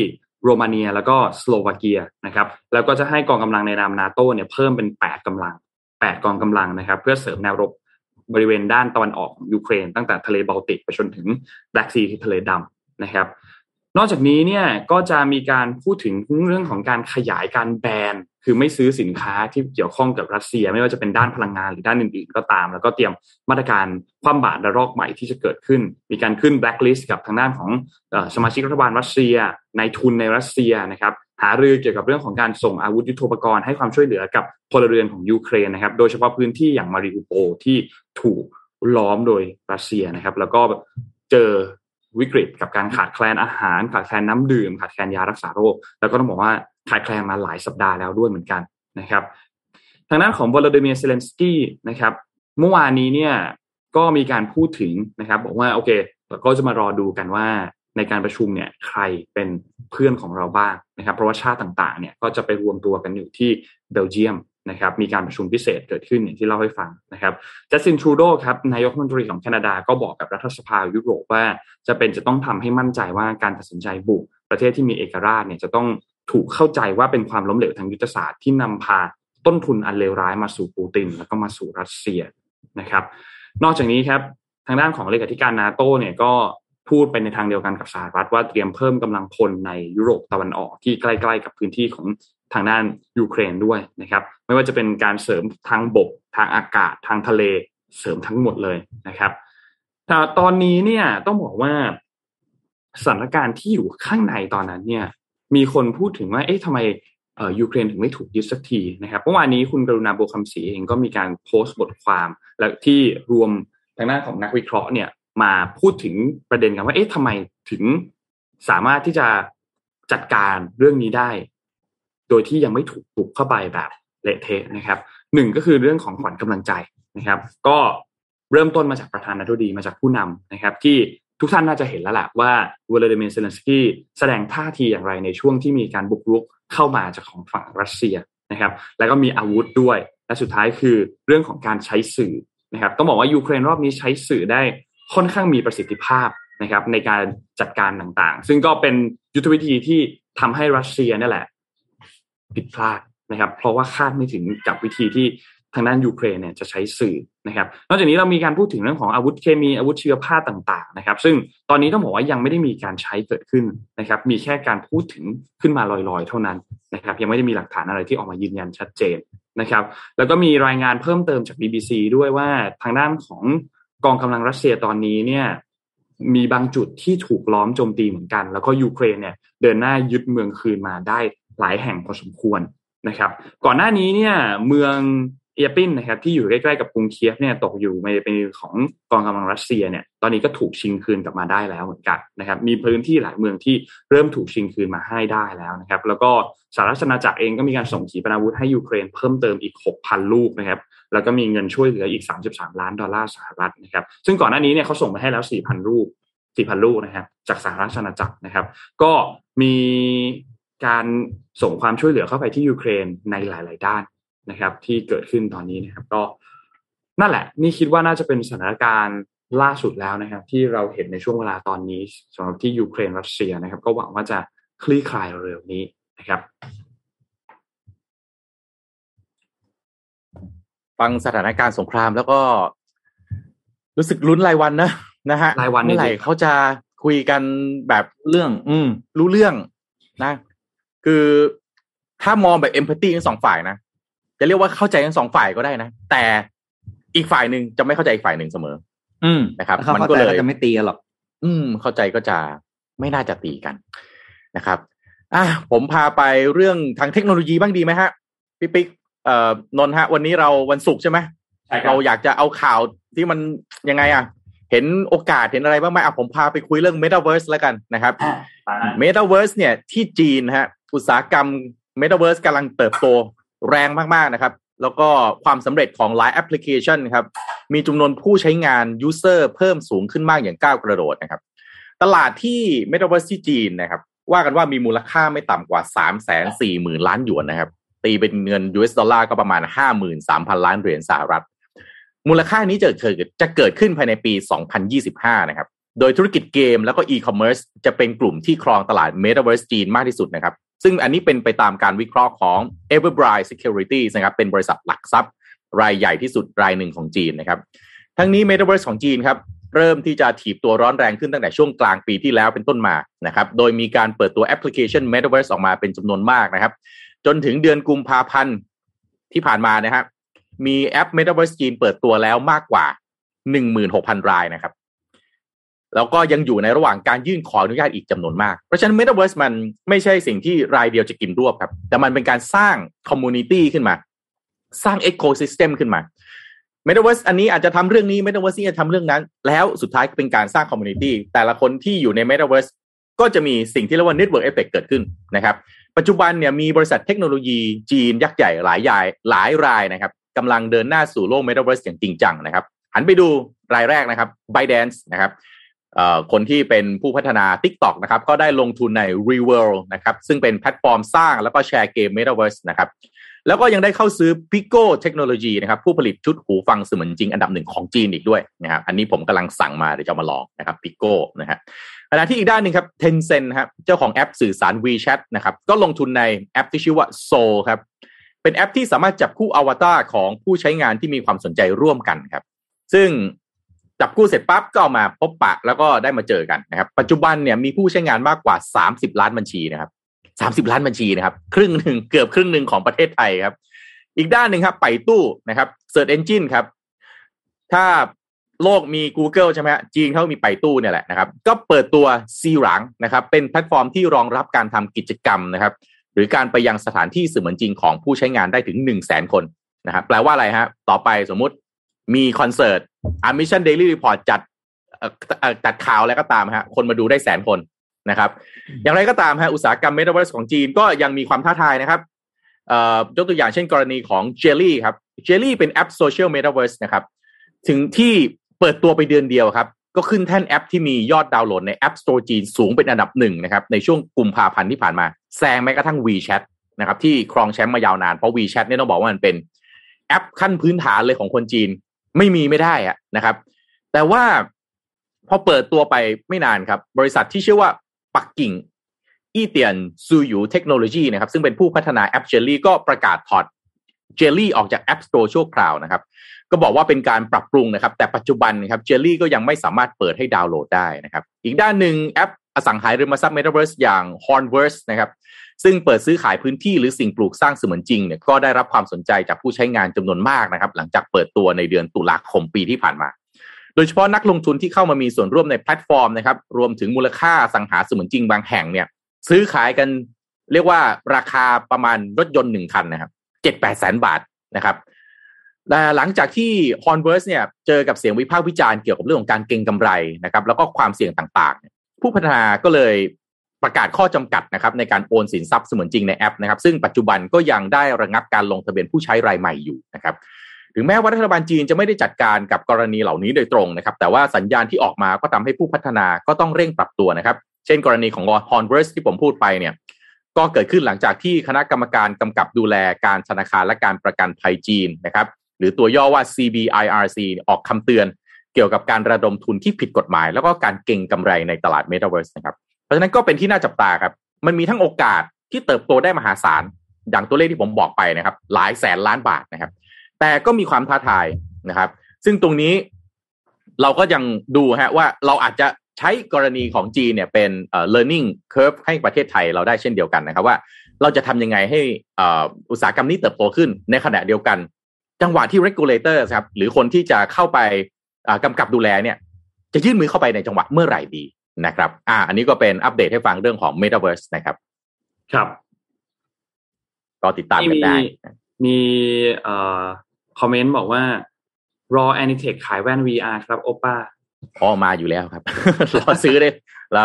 โรมาเนีย แล้วก็สโลวาเกียนะครับ แล้วก็จะให้กองกำลังในนามนาโตเนี่ยเพิ่มเป็น 8กำลัง 8 กองกำลังนะครับ เพื่อเสริมแนวรบบริเวณด้านตะวันออกของยูเครน ตั้งแต่ทะเลบอลติกไปจนถึง Black Sea คือทะเลดำนะครับ นอกจากนี้เนี่ยก็จะมีการพูดถึงเรื่องของการขยายการแบนคือไม่ซื้อสินค้าที่เกี่ยวข้องกับรัสเซีย ไม่ว่าจะเป็นด้านพลังงานหรือด้านอื่นๆก็ตาม แล้วก็เตรียมมาตรการคว่ำบาตรระลอกใหม่ที่จะเกิดขึ้น มีการขึ้นแบล็คลิสต์กับทางด้านของสมาชิกรัฐบาลรัสเซียนายทุนในรัสเซียนะครับหารือเกี่ยวกับเรื่องของการส่งอาวุธยุทโธปกรณ์ให้ความช่วยเหลือกับพลเรือนของยูเครนนะครับ โดยเฉพาะพื้นที่อย่างมาริอูโปที่ถูกล้อมโดยรัสเซียนะครับ แล้วก็เจอ วิกฤตกับการขาดแคลนอาหาร ขาดแคลนน้ำดื่ม ขาดแคลนยารักษาโรค แล้วก็ต้องบอกว่าขาดแคลนมาหลายสัปดาห์แล้วด้วยเหมือนกันนะครับ ทางด้านของวลาดิเมียร์เซเลนสกี้นะครับเมื่อวานนี้เนี่ยก็มีการพูดถึงนะครับ บอกว่าโอเคเราก็จะมารอดูกันว่าในการประชุมเนี่ยใครเป็นเพื่อนของเราบ้างนะครับ เพราะว่าชาติต่างๆเนี่ยก็จะไปรวมตัวกันอยู่ที่เบลเยียม นะครับมีการประชุมพิเศษเกิดขึ้นอย่างที่เล่าให้ฟังนะครับจัสตินทรูโดครับนายกรัฐมนตรีของแคนาดาก็บอกกับรัฐสภายุโรปว่าจะเป็นจะต้องทำให้มั่นใจว่าการตัดสินใจบุกประเทศที่มีเอกราชเนี่ยจะต้องถูกเข้าใจว่าเป็นความล้มเหลวทางยุทธศาสตร์ที่นำพาต้นทุนอันเลวร้ายมาสู่ปูติน แล้วก็มาสู่รัสเซียนะครับ นอกจากนี้ครับทางด้านของเลขาธิการนาโตเนี่ยก็พูดไปในทางเดียวกันกับสหรัฐว่าเตรียมเพิ่มกำลังพลในยุโรปตะวันออกที่ใกล้ ๆ กับพื้นที่ของ ทางด้านยูเครนด้วยนะครับไม่ว่าจะเป็นการเสริมทางบก ทางอากาศทางทะเลเสริมทั้งหมดเลยนะครับแต่ตอนนี้เนี่ยต้องบอกว่าสถานการณ์ที่อยู่ข้างในตอนนั้นเนี่ยมีคนพูดถึงว่าเอ๊ะทำไมเอ่อยูเครนถึงไม่ถูกยึดสักทีนะครับเมื่อวานนี้คุณกรุณาโบคำศรีเองก็มีการโพสต์บทความและที่รวมทางด้านของนักวิเคราะห์เนี่ยมาพูดถึงประเด็นกันว่าเอ๊ะทำไมถึงสามารถที่จะจัดการเรื่องนี้ได้ โดยที่ยังไม่ถูกปลุกเข้าไปแบบเละเทะนะครับหนึ่งก็คือเรื่องของขวัญกำลังใจนะครับ ก็เริ่มต้นมาจากประธานาธิบดีมาจากผู้นำนะครับ ที่ทุกท่านน่าจะเห็นแล้วแหละว่าวลาดิเมียร์เซเลนสกี้แสดงท่าทีอย่างไรในช่วงที่มีการบุกรุกเข้ามาจากของฝั่งรัสเซียนะครับ แล้วก็มีอาวุธด้วย และสุดท้ายคือเรื่องของการใช้สื่อนะครับต้องบอกว่ายูเครนรอบนี้ใช้สื่อได้ค่อนข้างมีประสิทธิภาพนะครับในการจัดการต่างๆ ซึ่งก็เป็นยุทธวิธีที่ทำให้รัสเซียนี่แหละ ผิดพลาดนะครับ เพราะว่าคาดไม่ถึงกับวิธีที่ทางด้านยูเครนเนี่ยจะใช้สื่อนะครับ นอกจากนี้เรามีการพูดถึงเรื่องของอาวุธเคมีอาวุธชีวภาพต่างๆนะครับ ซึ่งตอนนี้ต้องบอกว่ายังไม่ได้มีการใช้เกิดขึ้นนะครับ มีแค่การพูดถึงขึ้นมาลอยๆ เท่านั้นนะครับ ยังไม่ได้มีหลักฐานอะไรที่ออกมายืนยันชัดเจนนะครับ แล้วก็มีรายงานเพิ่มเติมจาก BBC ด้วยว่าทางด้านของกองกำลังรัสเซียตอนนี้เนี่ยมีบางจุดที่ถูกล้อมโจมตีเหมือนกัน แล้วก็ยูเครนเนี่ยเดินหน้ายึดเมืองคืนมาได้ หลายแห่งพอสมควรนะครับ ก่อนหน้านี้เนี่ยเมืองเอียปินนะครับที่อยู่ใกล้ๆกับกรุงเคียฟเนี่ยตกอยู่ในเป็นของกองกำลังรัสเซียเนี่ยตอนนี้ก็ถูกชิงคืนกลับมาได้แล้วเหมือนกันนะครับมีพื้นที่หลายเมืองที่เริ่มถูกชิงคืนมาให้ได้แล้วนะครับแล้วก็สหรัฐอาณาจักรเองก็มีการส่งขีปนาวุธให้ยูเครนเพิ่มเติมอีก 6,000 ลูกนะครับแล้วก็มีเงินช่วยเหลืออีก 33 ล้านดอลลาร์สหรัฐนะครับซึ่งก่อนหน้านี้เนี่ยเขาส่งมาให้แล้ว 4,000 ลูก 4,000 ลูกนะครับจากสหรัฐอาณาจักรนะครับก็มี การส่งความช่วยเหลือเข้าไปที่ยูเครนในหลาย ๆ ด้านนะครับ ที่เกิดขึ้นตอนนี้นะครับ ก็นั่นแหละ นี่คิดว่าน่าจะเป็นสถานการณ์ล่าสุดแล้วนะครับ ที่เราเห็นในช่วงเวลาตอนนี้สำหรับที่ยูเครนรัสเซียนะครับ ก็หวังว่าจะคลี่คลายเร็วนี้นะครับ ฟังสถานการณ์สงครามแล้วก็ รู้สึกลุ้นรายวันนะนะฮะรายวันเมื่อไหร่เขาจะคุยกันแบบเรื่อง อืม รู้เรื่องนะ คือถ้ามองแบบเอมพัตตีทั้งสองฝ่ายนะจะเรียกว่าเข้าใจทั้งสองฝ่ายก็ได้นะ แต่อีกฝ่ายหนึ่งจะไม่เข้าใจอีกฝ่ายหนึ่งเสมอ อืมนะครับถ้ามันเข้าก็ใจเลยก็จะไม่ตีกันหรอกอืม เข้าใจก็จะไม่น่าจะตีกันนะครับ อะผมพาไปเรื่องทางเทคโนโลยีบ้างดีไหมฮะพี่ปิ๊กเอ่อนนท์ฮะ วันนี้เราวันศุกร์ใช่ไหมใช่ครับเราอยากจะเอาข่าวที่มันยังไงอะเห็นโอกาสเห็นอะไรบ้างไหมอะผมพาไปคุยเรื่อง Metaverse แล้วกันนะครับ Metaverse เนี่ยที่จีนฮะ อุตสาหกรรม Metaverse กำลังเติบโตแรงมากๆนะครับ แล้วก็ความสำเร็จของหลายแอปพลิเคชันครับ มีจำนวนผู้ใช้งาน User เพิ่มสูงขึ้นมากอย่างก้าวกระโดดนะครับ ตลาดที่ Metaverse ที่จีนนะครับ ว่ากันว่ามีมูลค่าไม่ต่ำกว่า 3 4 0 0 0 0 ล้านหยวนนะครับ ตีเป็นเงิน US ดอลลาร์ก็ประมาณ 53,000 ล้านเหรียญสหรัฐ มูลค่านี้จะเกิดจะเกิดขึ้นภายในปี 2025 นะครับโดยธุรกิจเกมแล้วก็อีคอมเมิร์ซจะเป็นกลุ่มที่ครองตลาด Metaverse จีนมากที่สุดนะครับ ซึ่งอันนี้เป็นไปตามการวิเคราะห์ของ Everbright Securities นะครับเป็นบริษัทหลักทรัพย์ รายใหญ่ที่สุดรายหนึ่งของจีนนะครับ ทั้งนี้ Metaverse ของจีนครับเริ่มที่จะถีบตัวร้อนแรงขึ้นตั้งแต่ช่วงกลางปีที่แล้วเป็นต้นมานะครับ โดยมีการเปิดตัวแอปพลิเคชัน Metaverse ออกมาเป็นจำนวนมากนะครับ จนถึงเดือนกุมภาพันธ์ที่ผ่านมานะครับมีแอป Metaverse จีนเปิดตัวแล้วมากกว่า 16,000 รายนะครับ แล้วก็ยังอยู่ในระหว่างการยื่นขออนุญาตอีกจำนวนมาก เพราะฉะนั้น Metaverse มันไม่ใช่สิ่งที่รายเดียวจะกินรวบครับ แต่มันเป็นการสร้าง community ขึ้นมา สร้าง Ecosystem ขึ้นมา Metaverse อันนี้อาจจะทำเรื่องนี้ Metaverse นี่จะทำเรื่องนั้น แล้วสุดท้ายเป็นการสร้าง community แต่ละคนที่อยู่ใน Metaverse ก็จะมีสิ่งที่เรียกว่า Network Effect เฟกเกิดขึ้นนะครับปัจจุบันเนี่ยมีบริษัทเทคโนโลยีจีนยักษ์ใหญ่หลายใหญ่หลายรายนะครับกำลังเดินหน้าสู่โลก Metaverse อย่างจริงจังนะครับหันไปดูรายแรกนะครับ b y d a n c e นะครับ คนที่เป็นผู้พัฒนา TikTok นะครับก็ได้ลงทุนใน Reworld นะครับซึ่งเป็นแพลตฟอร์มสร้างแล้วก็แชร์เกม Metaverse นะครับแล้วก็ยังได้เข้าซื้อ Pico Technology นะครับผู้ผลิตชุดหูฟังเสมือนจริงอันดับหนึ่งของจีนอีกด้วยนะครับอันนี้ผมกำลังสั่งมาเดี๋ยวจะมาลองนะครับ Pico นะฮะขณะที่อีกด้านหนึ่งครับ Tencent ครับเจ้าของแอปสื่อสาร WeChat นะครับก็ลงทุนในแอปที่ชื่อว่า Soul ครับเป็นแอปที่สามารถจับคู่อวตารของผู้ใช้งานที่มีความสนใจร่วมกันครับซึ่ง จับคู่เสร็จปั๊บก็มาพบปะแล้วก็ได้มาเจอกันนะครับ ปัจจุบันเนี่ยมีผู้ใช้งานมากกว่า 30 ล้านบัญชีนะครับ 30 ล้านบัญชีนะครับ ครึ่งหนึ่งเกือบครึ่งหนึ่งของประเทศไทยครับ อีกด้านหนึ่งครับ ไปตู้นะครับ Search Engine ครับ ถ้าโลกมี Google ใช่ไหมจีนเขามีไป่ตู้เนี่ยแหละนะครับ ก็เปิดตัวซีหรั่งนะครับ เป็นแพลตฟอร์มที่รองรับการทำกิจกรรมนะครับ หรือการไปยังสถานที่เสมือนจริงของผู้ใช้งานได้ถึงหนึ่งแสนคนนะครับ แปลว่าอะไรฮะ ต่อไปสมมติ มีคอนเสิร์ตอ่า Mission Daily Report จัดจัดข่าวอะไรก็ตามฮะ คนมาดูได้แสนคนนะครับ อย่างไรก็ตามฮะ อุตสาหกรรมเมตาเวิร์สของจีนก็ยังมีความท้าทายนะครับยกตัวอย่างเช่นกรณีของ Jelly ครับ Jelly เป็นแอปโซเชียลเมตาเวิร์สนะครับ ซึ่งที่เปิดตัวไปเดือนเดียวครับ ก็ขึ้นแท่นแอปที่มียอดดาวน์โหลดใน App Store จีนสูงเป็นอันดับหนึ่งนะครับ ในช่วงกุมภาพันธ์ที่ผ่านมา แซงแม้กระทั่ง WeChat นะครับที่ครองแชมป์มายาวนาน เพราะ WeChat เนี่ยต้องบอกว่ามันเป็นแอปขั้นพื้นฐานเลยของคนจีน ไม่มีไม่ได้อะนะครับ แต่ว่าพอเปิดตัวไปไม่นานครับ บริษัทที่ชื่อว่าปักกิ่งอีเตียนซูยูเทคโนโลยีนะครับซึ่งเป็นผู้พัฒนาแอปเจลลี่ก็ประกาศถอดเจลลี่ออกจาก App Store ชั่วคราวนะครับ ก็บอกว่าเป็นการปรับปรุงนะครับ แต่ปัจจุบันนะครับเจลลี่ก็ยังไม่สามารถเปิดให้ดาวน์โหลดได้นะครับ อีกด้านหนึ่งแอปอสังหาริมทรัพย์ Metaverse อย่าง Honnverse นะครับ ซึ่งเปิดซื้อขายพื้นที่หรือสิ่งปลูกสร้างเสมือนจริงเนี่ยก็ได้รับความสนใจจากผู้ใช้งานจำนวนมากนะครับ หลังจากเปิดตัวในเดือนตุลาคมปีที่ผ่านมา โดยเฉพาะนักลงทุนที่เข้ามามีส่วนร่วมในแพลตฟอร์มนะครับ รวมถึงมูลค่าอสังหาเสมือนจริงบางแห่งเนี่ย ซื้อขายกันเรียกว่าราคาประมาณรถยนต์หนึ่งคันนะครับเจ็ดแปดแสนบาทนะครับแต่หลังจากที่ Hornverse เนี่ยเจอกับเสียงวิพากษ์วิจารณ์เกี่ยวกับเรื่องของการเก็งกำไรนะครับ แล้วก็ความเสี่ยงต่างๆ ผู้พัฒนาก็เลย ประกาศข้อจำกัดนะครับในการโอนสินทรัพย์เสมือนจริงในแอปนะครับ ซึ่งปัจจุบันก็ยังได้ระงับการลงทะเบียนผู้ใช้รายใหม่อยู่นะครับถึงแม้ว่ารัฐบาลจีนจะไม่ได้จัดการกับกรณีเหล่านี้โดยตรงนะครับ แต่ว่าสัญญาณที่ออกมาก็ทำให้ผู้พัฒนาก็ต้องเร่งปรับตัวนะครับ เช่น กรณีของ Hornverse ที่ผมพูดไปเนี่ยก็เกิดขึ้นหลังจากที่คณะกรรมการกำกับดูแลการธนาคารและการประกันภัยจีนนะครับ หรือตัวย่อว่า CBIRC ออกคำเตือน เกี่ยวกับการระดมทุนที่ผิดกฎหมาย แล้วก็การเก็งกำไรในตลาด Metaverse นะครับ เพราะฉะนั้นก็เป็นที่น่าจับตาครับ มันมีทั้งโอกาสที่เติบโตได้มหาศาลอย่างตัวเลขที่ผมบอกไปนะครับ หลายแสนล้านบาทนะครับ แต่ก็มีความท้าทายนะครับ ซึ่งตรงนี้เราก็ยังดูฮะว่าเราอาจจะใช้กรณีของจีนเนี่ยเป็นเอ่อ learning curve ให้ประเทศไทยเราได้เช่นเดียวกันนะครับว่าเราจะทำยังไงให้อุตสาหกรรมนี้เติบโตขึ้นในขณะเดียวกัน จังหวะที่ regulator ครับหรือคนที่จะเข้าไปกำกับดูแลเนี่ย จะยื่นมือเข้าไปในจังหวะเมื่อไหร่ดี นะครับ อ่า อันนี้ก็เป็นอัปเดตให้ฟังเรื่องของ Metaverse นะครับ ครับ ก็ติดตามกันได้ มีเอ่อคอมเมนต์บอกว่ารอ Anitech ขายแว่น VR ครับ โอป้าอ๋อมาอยู่แล้วครับ รอซื้อได้เรา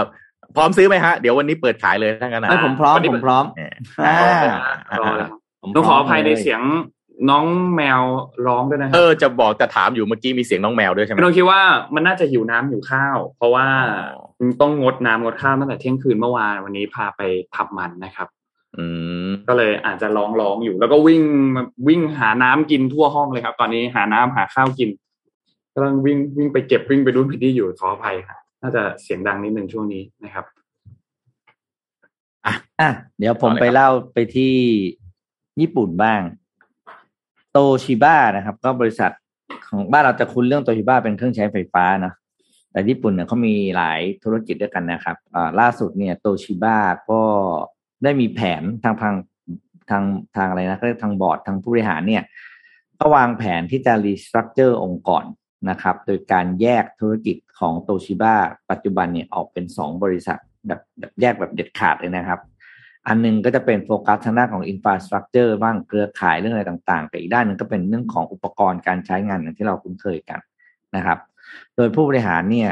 พร้อมซื้อไหมฮะ เดี๋ยววันนี้เปิดขายเลยทั้งนั้นนะผมพร้อม ผมพร้อมรอเลยต้องขออภัยในเสียง น้องแมวร้องด้วยนะครับเออจะบอกจะถามอยู่เมื่อกี้มีเสียงน้องแมวด้วยใช่ไหมน้องคิดว่ามันน่าจะหิวน้ำหิวข้าว เพราะว่าต้องงดน้ำงดข้าวตั้งแต่เที่ยงคืนเมื่อวานวันนี้พาไปทำมันนะครับ อืมก็เลยอาจจะร้องร้องอยู่ แล้วก็วิ่งวิ่งหาน้ำกินทั่วห้องเลยครับ ตอนนี้หาน้ำหาข้าวกินกำลังวิ่งวิ่งไปเก็บวิ่งไปดูพิธีอยู่ขออภัยครับน่าจะเสียงดังนิดนึงช่วงนี้นะครับอะอะเดี๋ยวผมไปเล่าไปที่ญี่ปุ่นบ้าง โตชิบ้านะครับ ก็บริษัทของบ้านเราจะคุ้นเรื่องโตชิบ้าเป็นเครื่องใช้ไฟฟ้านะแต่ญี่ปุ่นเนี่ยเขามีหลายธุรกิจด้วยกันนะครับล่าสุดเนี่ยโตชิบ้าก็ได้มีแผนทางทางทางทางอะไรนะก็ทางบอร์ดทางผู้บริหารเนี่ยก็วางแผนที่จะ restructure องค์กรนะครับ โดยการแยกธุรกิจของโตชิบ้าปัจจุบันเนี่ยออกเป็นสองบริษัทแบบแบบแยกแบบเด็ดขาดเลยนะครับ อันนึงก็จะเป็นโฟกัสทางด้านของ infrastructure บ้างเครือข่ายเรื่องอะไรต่างๆ แต่อีกด้านหนึ่งก็เป็นเรื่องของอุปกรณ์การใช้งานอย่างที่เราคุ้นเคยกันนะครับ โดยผู้บริหารเนี่ย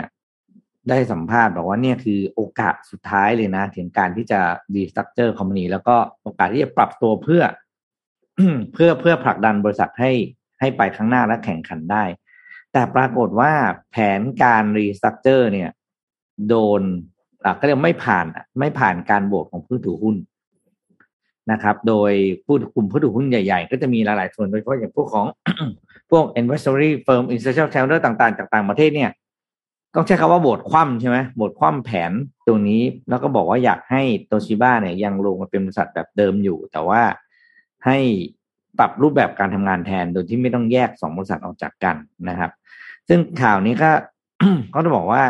ได้สัมภาษณ์บอกว่าเนี่ยคือโอกาสสุดท้ายเลยนะ ถึงการที่จะ restructure company แล้วก็โอกาสที่จะปรับตัวเพื่อ เพื่อเพื่อผลักดันบริษัทให้ให้ไปข้างหน้าและแข่งขันได้ แต่ปรากฏว่าแผนการ restructure เนี่ย โดน ก็เรียกไม่ผ่านไม่ผ่านการโหวตของผู้ถือหุ้นนะครับ โดยผู้กลุ่มผู้ถือหุ้นใหญ่ๆ ก็จะมีหลายๆส่วนโดยเฉพาะอย่างพวกของพวก investory firm institutional shareholder ต่างๆจากต่างประเทศเนี่ยต้องใช้คำว่าโหวตคว่ำใช่ไหมโหวตคว่ำแผนตรงนี้ แล้วก็บอกว่าอยากให้โตชิบ้าเนี่ยยังลงมาเป็นบริษัทแบบเดิมอยู่ แต่ว่าให้ปรับรูปแบบการทำงานแทนโดยที่ไม่ต้องแยกสองบริษัทออกจากกันนะครับ ซึ่งข่าวนี้ก็เขาจะบอกว่า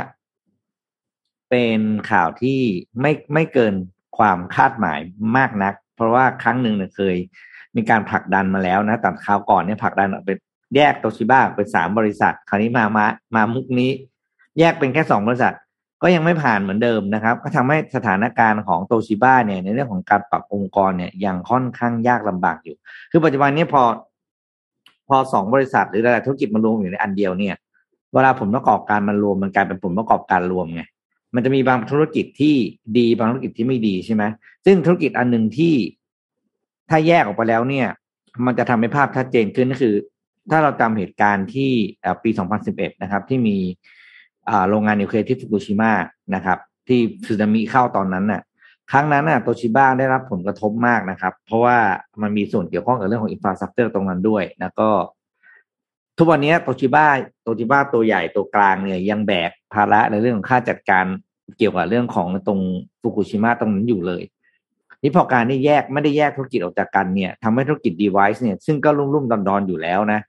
เป็นข่าวที่ไม่ไม่เกินความคาดหมายมากนัก เพราะว่าครั้งหนึ่งเนี่ยเคย มีการผลักดันมาแล้วนะแต่คราวก่อนเนี่ยผลักดันเป็นแยกโตชิบ้าเป็นสามบริษัท คราวนี้มามามามุกนี้ แยกเป็นแค่สองบริษัท ก็ยังไม่ผ่านเหมือนเดิมนะครับ ก็ทำให้สถานการณ์ของโตชิบ้าเนี่ยในเรื่องของการปรับองค์กรเนี่ยยังค่อนข้างยากลำบากอยู่ คือปัจจุบันนี้พอ พอสองบริษัทหรือหลายธุรกิจมารวมอยู่ในอันเดียวเนี่ย เวลาผลประกอบการมันรวมมันกลายเป็นผลประกอบการรวมไง มันจะมีบางธุรกิจที่ดีบางธุรกิจที่ไม่ดีใช่ไหมซึ่งธุรกิจอันหนึ่งที่ถ้าแยกออกไปแล้วเนี่ย มันจะทำให้ภาพชัดเจนขึ้นก็คือ ถ้าเราจำเหตุการณ์ที่ปี 2011 นะครับ ที่มีโรงงานนิวเคลียร์ที่ฟุกุชิมะนะครับ ที่สึนามิเข้าตอนนั้นน่ะ ครั้งนั้นน่ะโตชิบ้าได้รับผลกระทบมากนะครับ เพราะว่ามันมีส่วนเกี่ยวข้องกับเรื่องของอินฟราสตรักเจอร์ตรงนั้นด้วย แล้วก็ ทุกวันนี้โตชิบ้าโตชิบ้าตัวใหญ่ตัวกลางเนี่ยยังแบกภาระในเรื่องของค่าจัดการเกี่ยวกับเรื่องของตรงฟุกุชิมะตรงนั้นอยู่เลย นี่พอการนี่แยกไม่ได้แยกธุรกิจออกจากกันเนี่ยทำให้ธุรกิจ device เนี่ยซึ่งก็รุ่มๆดอนๆอยู่แล้วนะ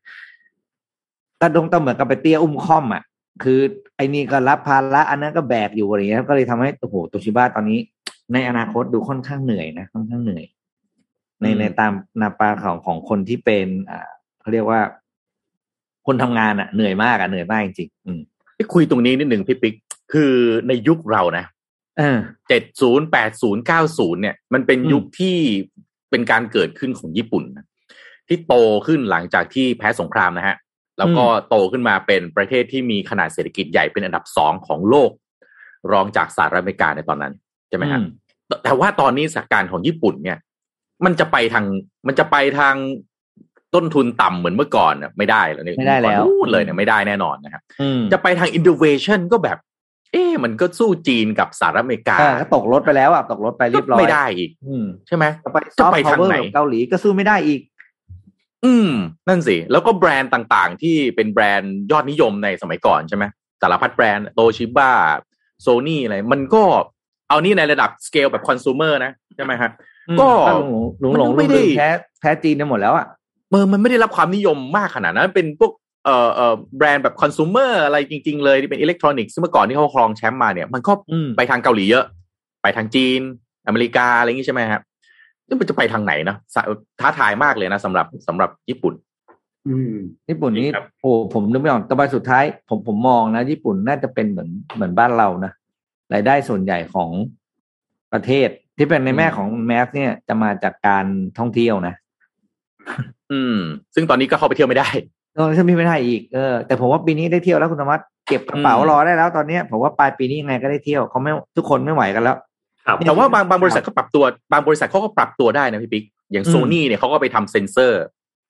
กระดงต้องเหมือนกับไปเตี้ยอุ้มค่อมอะคือไอ้นี่ก็รับภาระอันนั้นก็แบกอยู่อะไรเงี้ยก็เลยทำให้โอ้โหโตชิบ้าตอนนี้ ในอนาคตดูค่อนข้างเหนื่อยนะค่อนข้างเหนื่อย ในในตามนาปาของของคนที่เป็นอ่าเขาเรียกว่า คนทำงานอะเหนื่อยมากอะเหนื่อยมากจริงๆอืมคุยตรงนี้นิดหนึ่งพี่ปิ๊กคือในยุคเรานะเออเจ็ดศูนย์แปดศูนย์เก้าศูนย์เนี่ย มันเป็นอืมยุคที่เป็นการเกิดขึ้นของญี่ปุ่นนะที่โตขึ้นหลังจากที่แพ้สงครามนะฮะ แล้วก็โตขึ้นมาเป็นประเทศที่มีขนาดเศรษฐกิจใหญ่เป็นอันดับสองของโลก รองจากสหรัฐอเมริกาในตอนนั้นใช่ไหมฮะอืมแต่แต่ว่าตอนนี้สถานการณ์ของญี่ปุ่นเนี่ย มันจะไปทางมันจะไปทาง ต้นทุนต่ำเหมือนเมื่อก่อนน่ะไม่ได้แล้วเนี่ยไม่ได้แล้วพูดเลยเนี่ยไม่ได้แน่นอนนะครับอืมจะไปทาง innovation ก็แบบ เอ๊ะมันก็สู้จีนกับสหรัฐอเมริกาเออก็ตกรถไปแล้วอะตกรถไปเรียบร้อยไม่ได้อีกอืมใช่ไหมจะไปซจะอฟไปต์พาทางวเวอร์ไหนกับเกาหลีก็สู้ไม่ได้อีก อืม นั่นสิ แล้วก็แบรนด์ต่างๆ ที่เป็นแบรนด์ยอดนิยมในสมัยก่อนใช่ไหมสารพัดแบรนด์โตชิบ้าโซนี่อะไรมันก็เอานี่ในระดับสเกลแบบคอน sumer นะใช่ไหมฮะก็หลงหลงหลงมันไม่ไม่ได้ได้แพ้แพ้จีนไปหมดแล้วอะ เมื่อมันไม่ได้รับความนิยมมากขนาดนั้นเป็นพวกเอ่อเอ่อแบรนด์แบบคอน sumer อะไรจริง ๆ เลยที่เป็นอิเล็กทรอนิกส์ซึ่งเมื่อก่อนที่เขาครองแชมป์มาเนี่ยมันก็อืมไปทางเกาหลีเยอะ ไปทางจีน อเมริกาอะไรอย่างนี้ใช่ไหมครับนี่มันจะไปทางไหนนะสะท้าทายมากเลยนะสำหรับสำหรับญี่ปุ่นอืมญี่ปุ่นนี่ครับโอ้ผมนึกไม่ออกแต่ว่าสุดท้าย ผมผมมองนะ ญี่ปุ่นน่าจะเป็นเหมือนเหมือนบ้านเรานะรายได้ส่วนใหญ่ของประเทศที่เป็นในแม่ของแมสเนี่ยจะมาจากการท่องเที่ยวนะ อืม ซึ่งตอนนี้ก็เข้าไปเที่ยวไม่ได้เออฉันมีไม่ได้อีกเออแต่ผมว่าปีนี้ได้เที่ยวแล้วคุณธรรมะเก็บกระเป๋าอืมรอได้แล้วตอนเนี้ยผมว่าปลายปีนี้ยังไงก็ได้เที่ยวเขาไม่ทุกคนไม่ไหวกันแล้วครับแต่ว่าบางบางบริษัทก็ปรับตัวบางบริษัทเขาก็ปรับตัวได้นะพี่ปิ๊กอย่างอืมโซนี่เนี่ยเขาก็ไปทำเซ็นเซอร์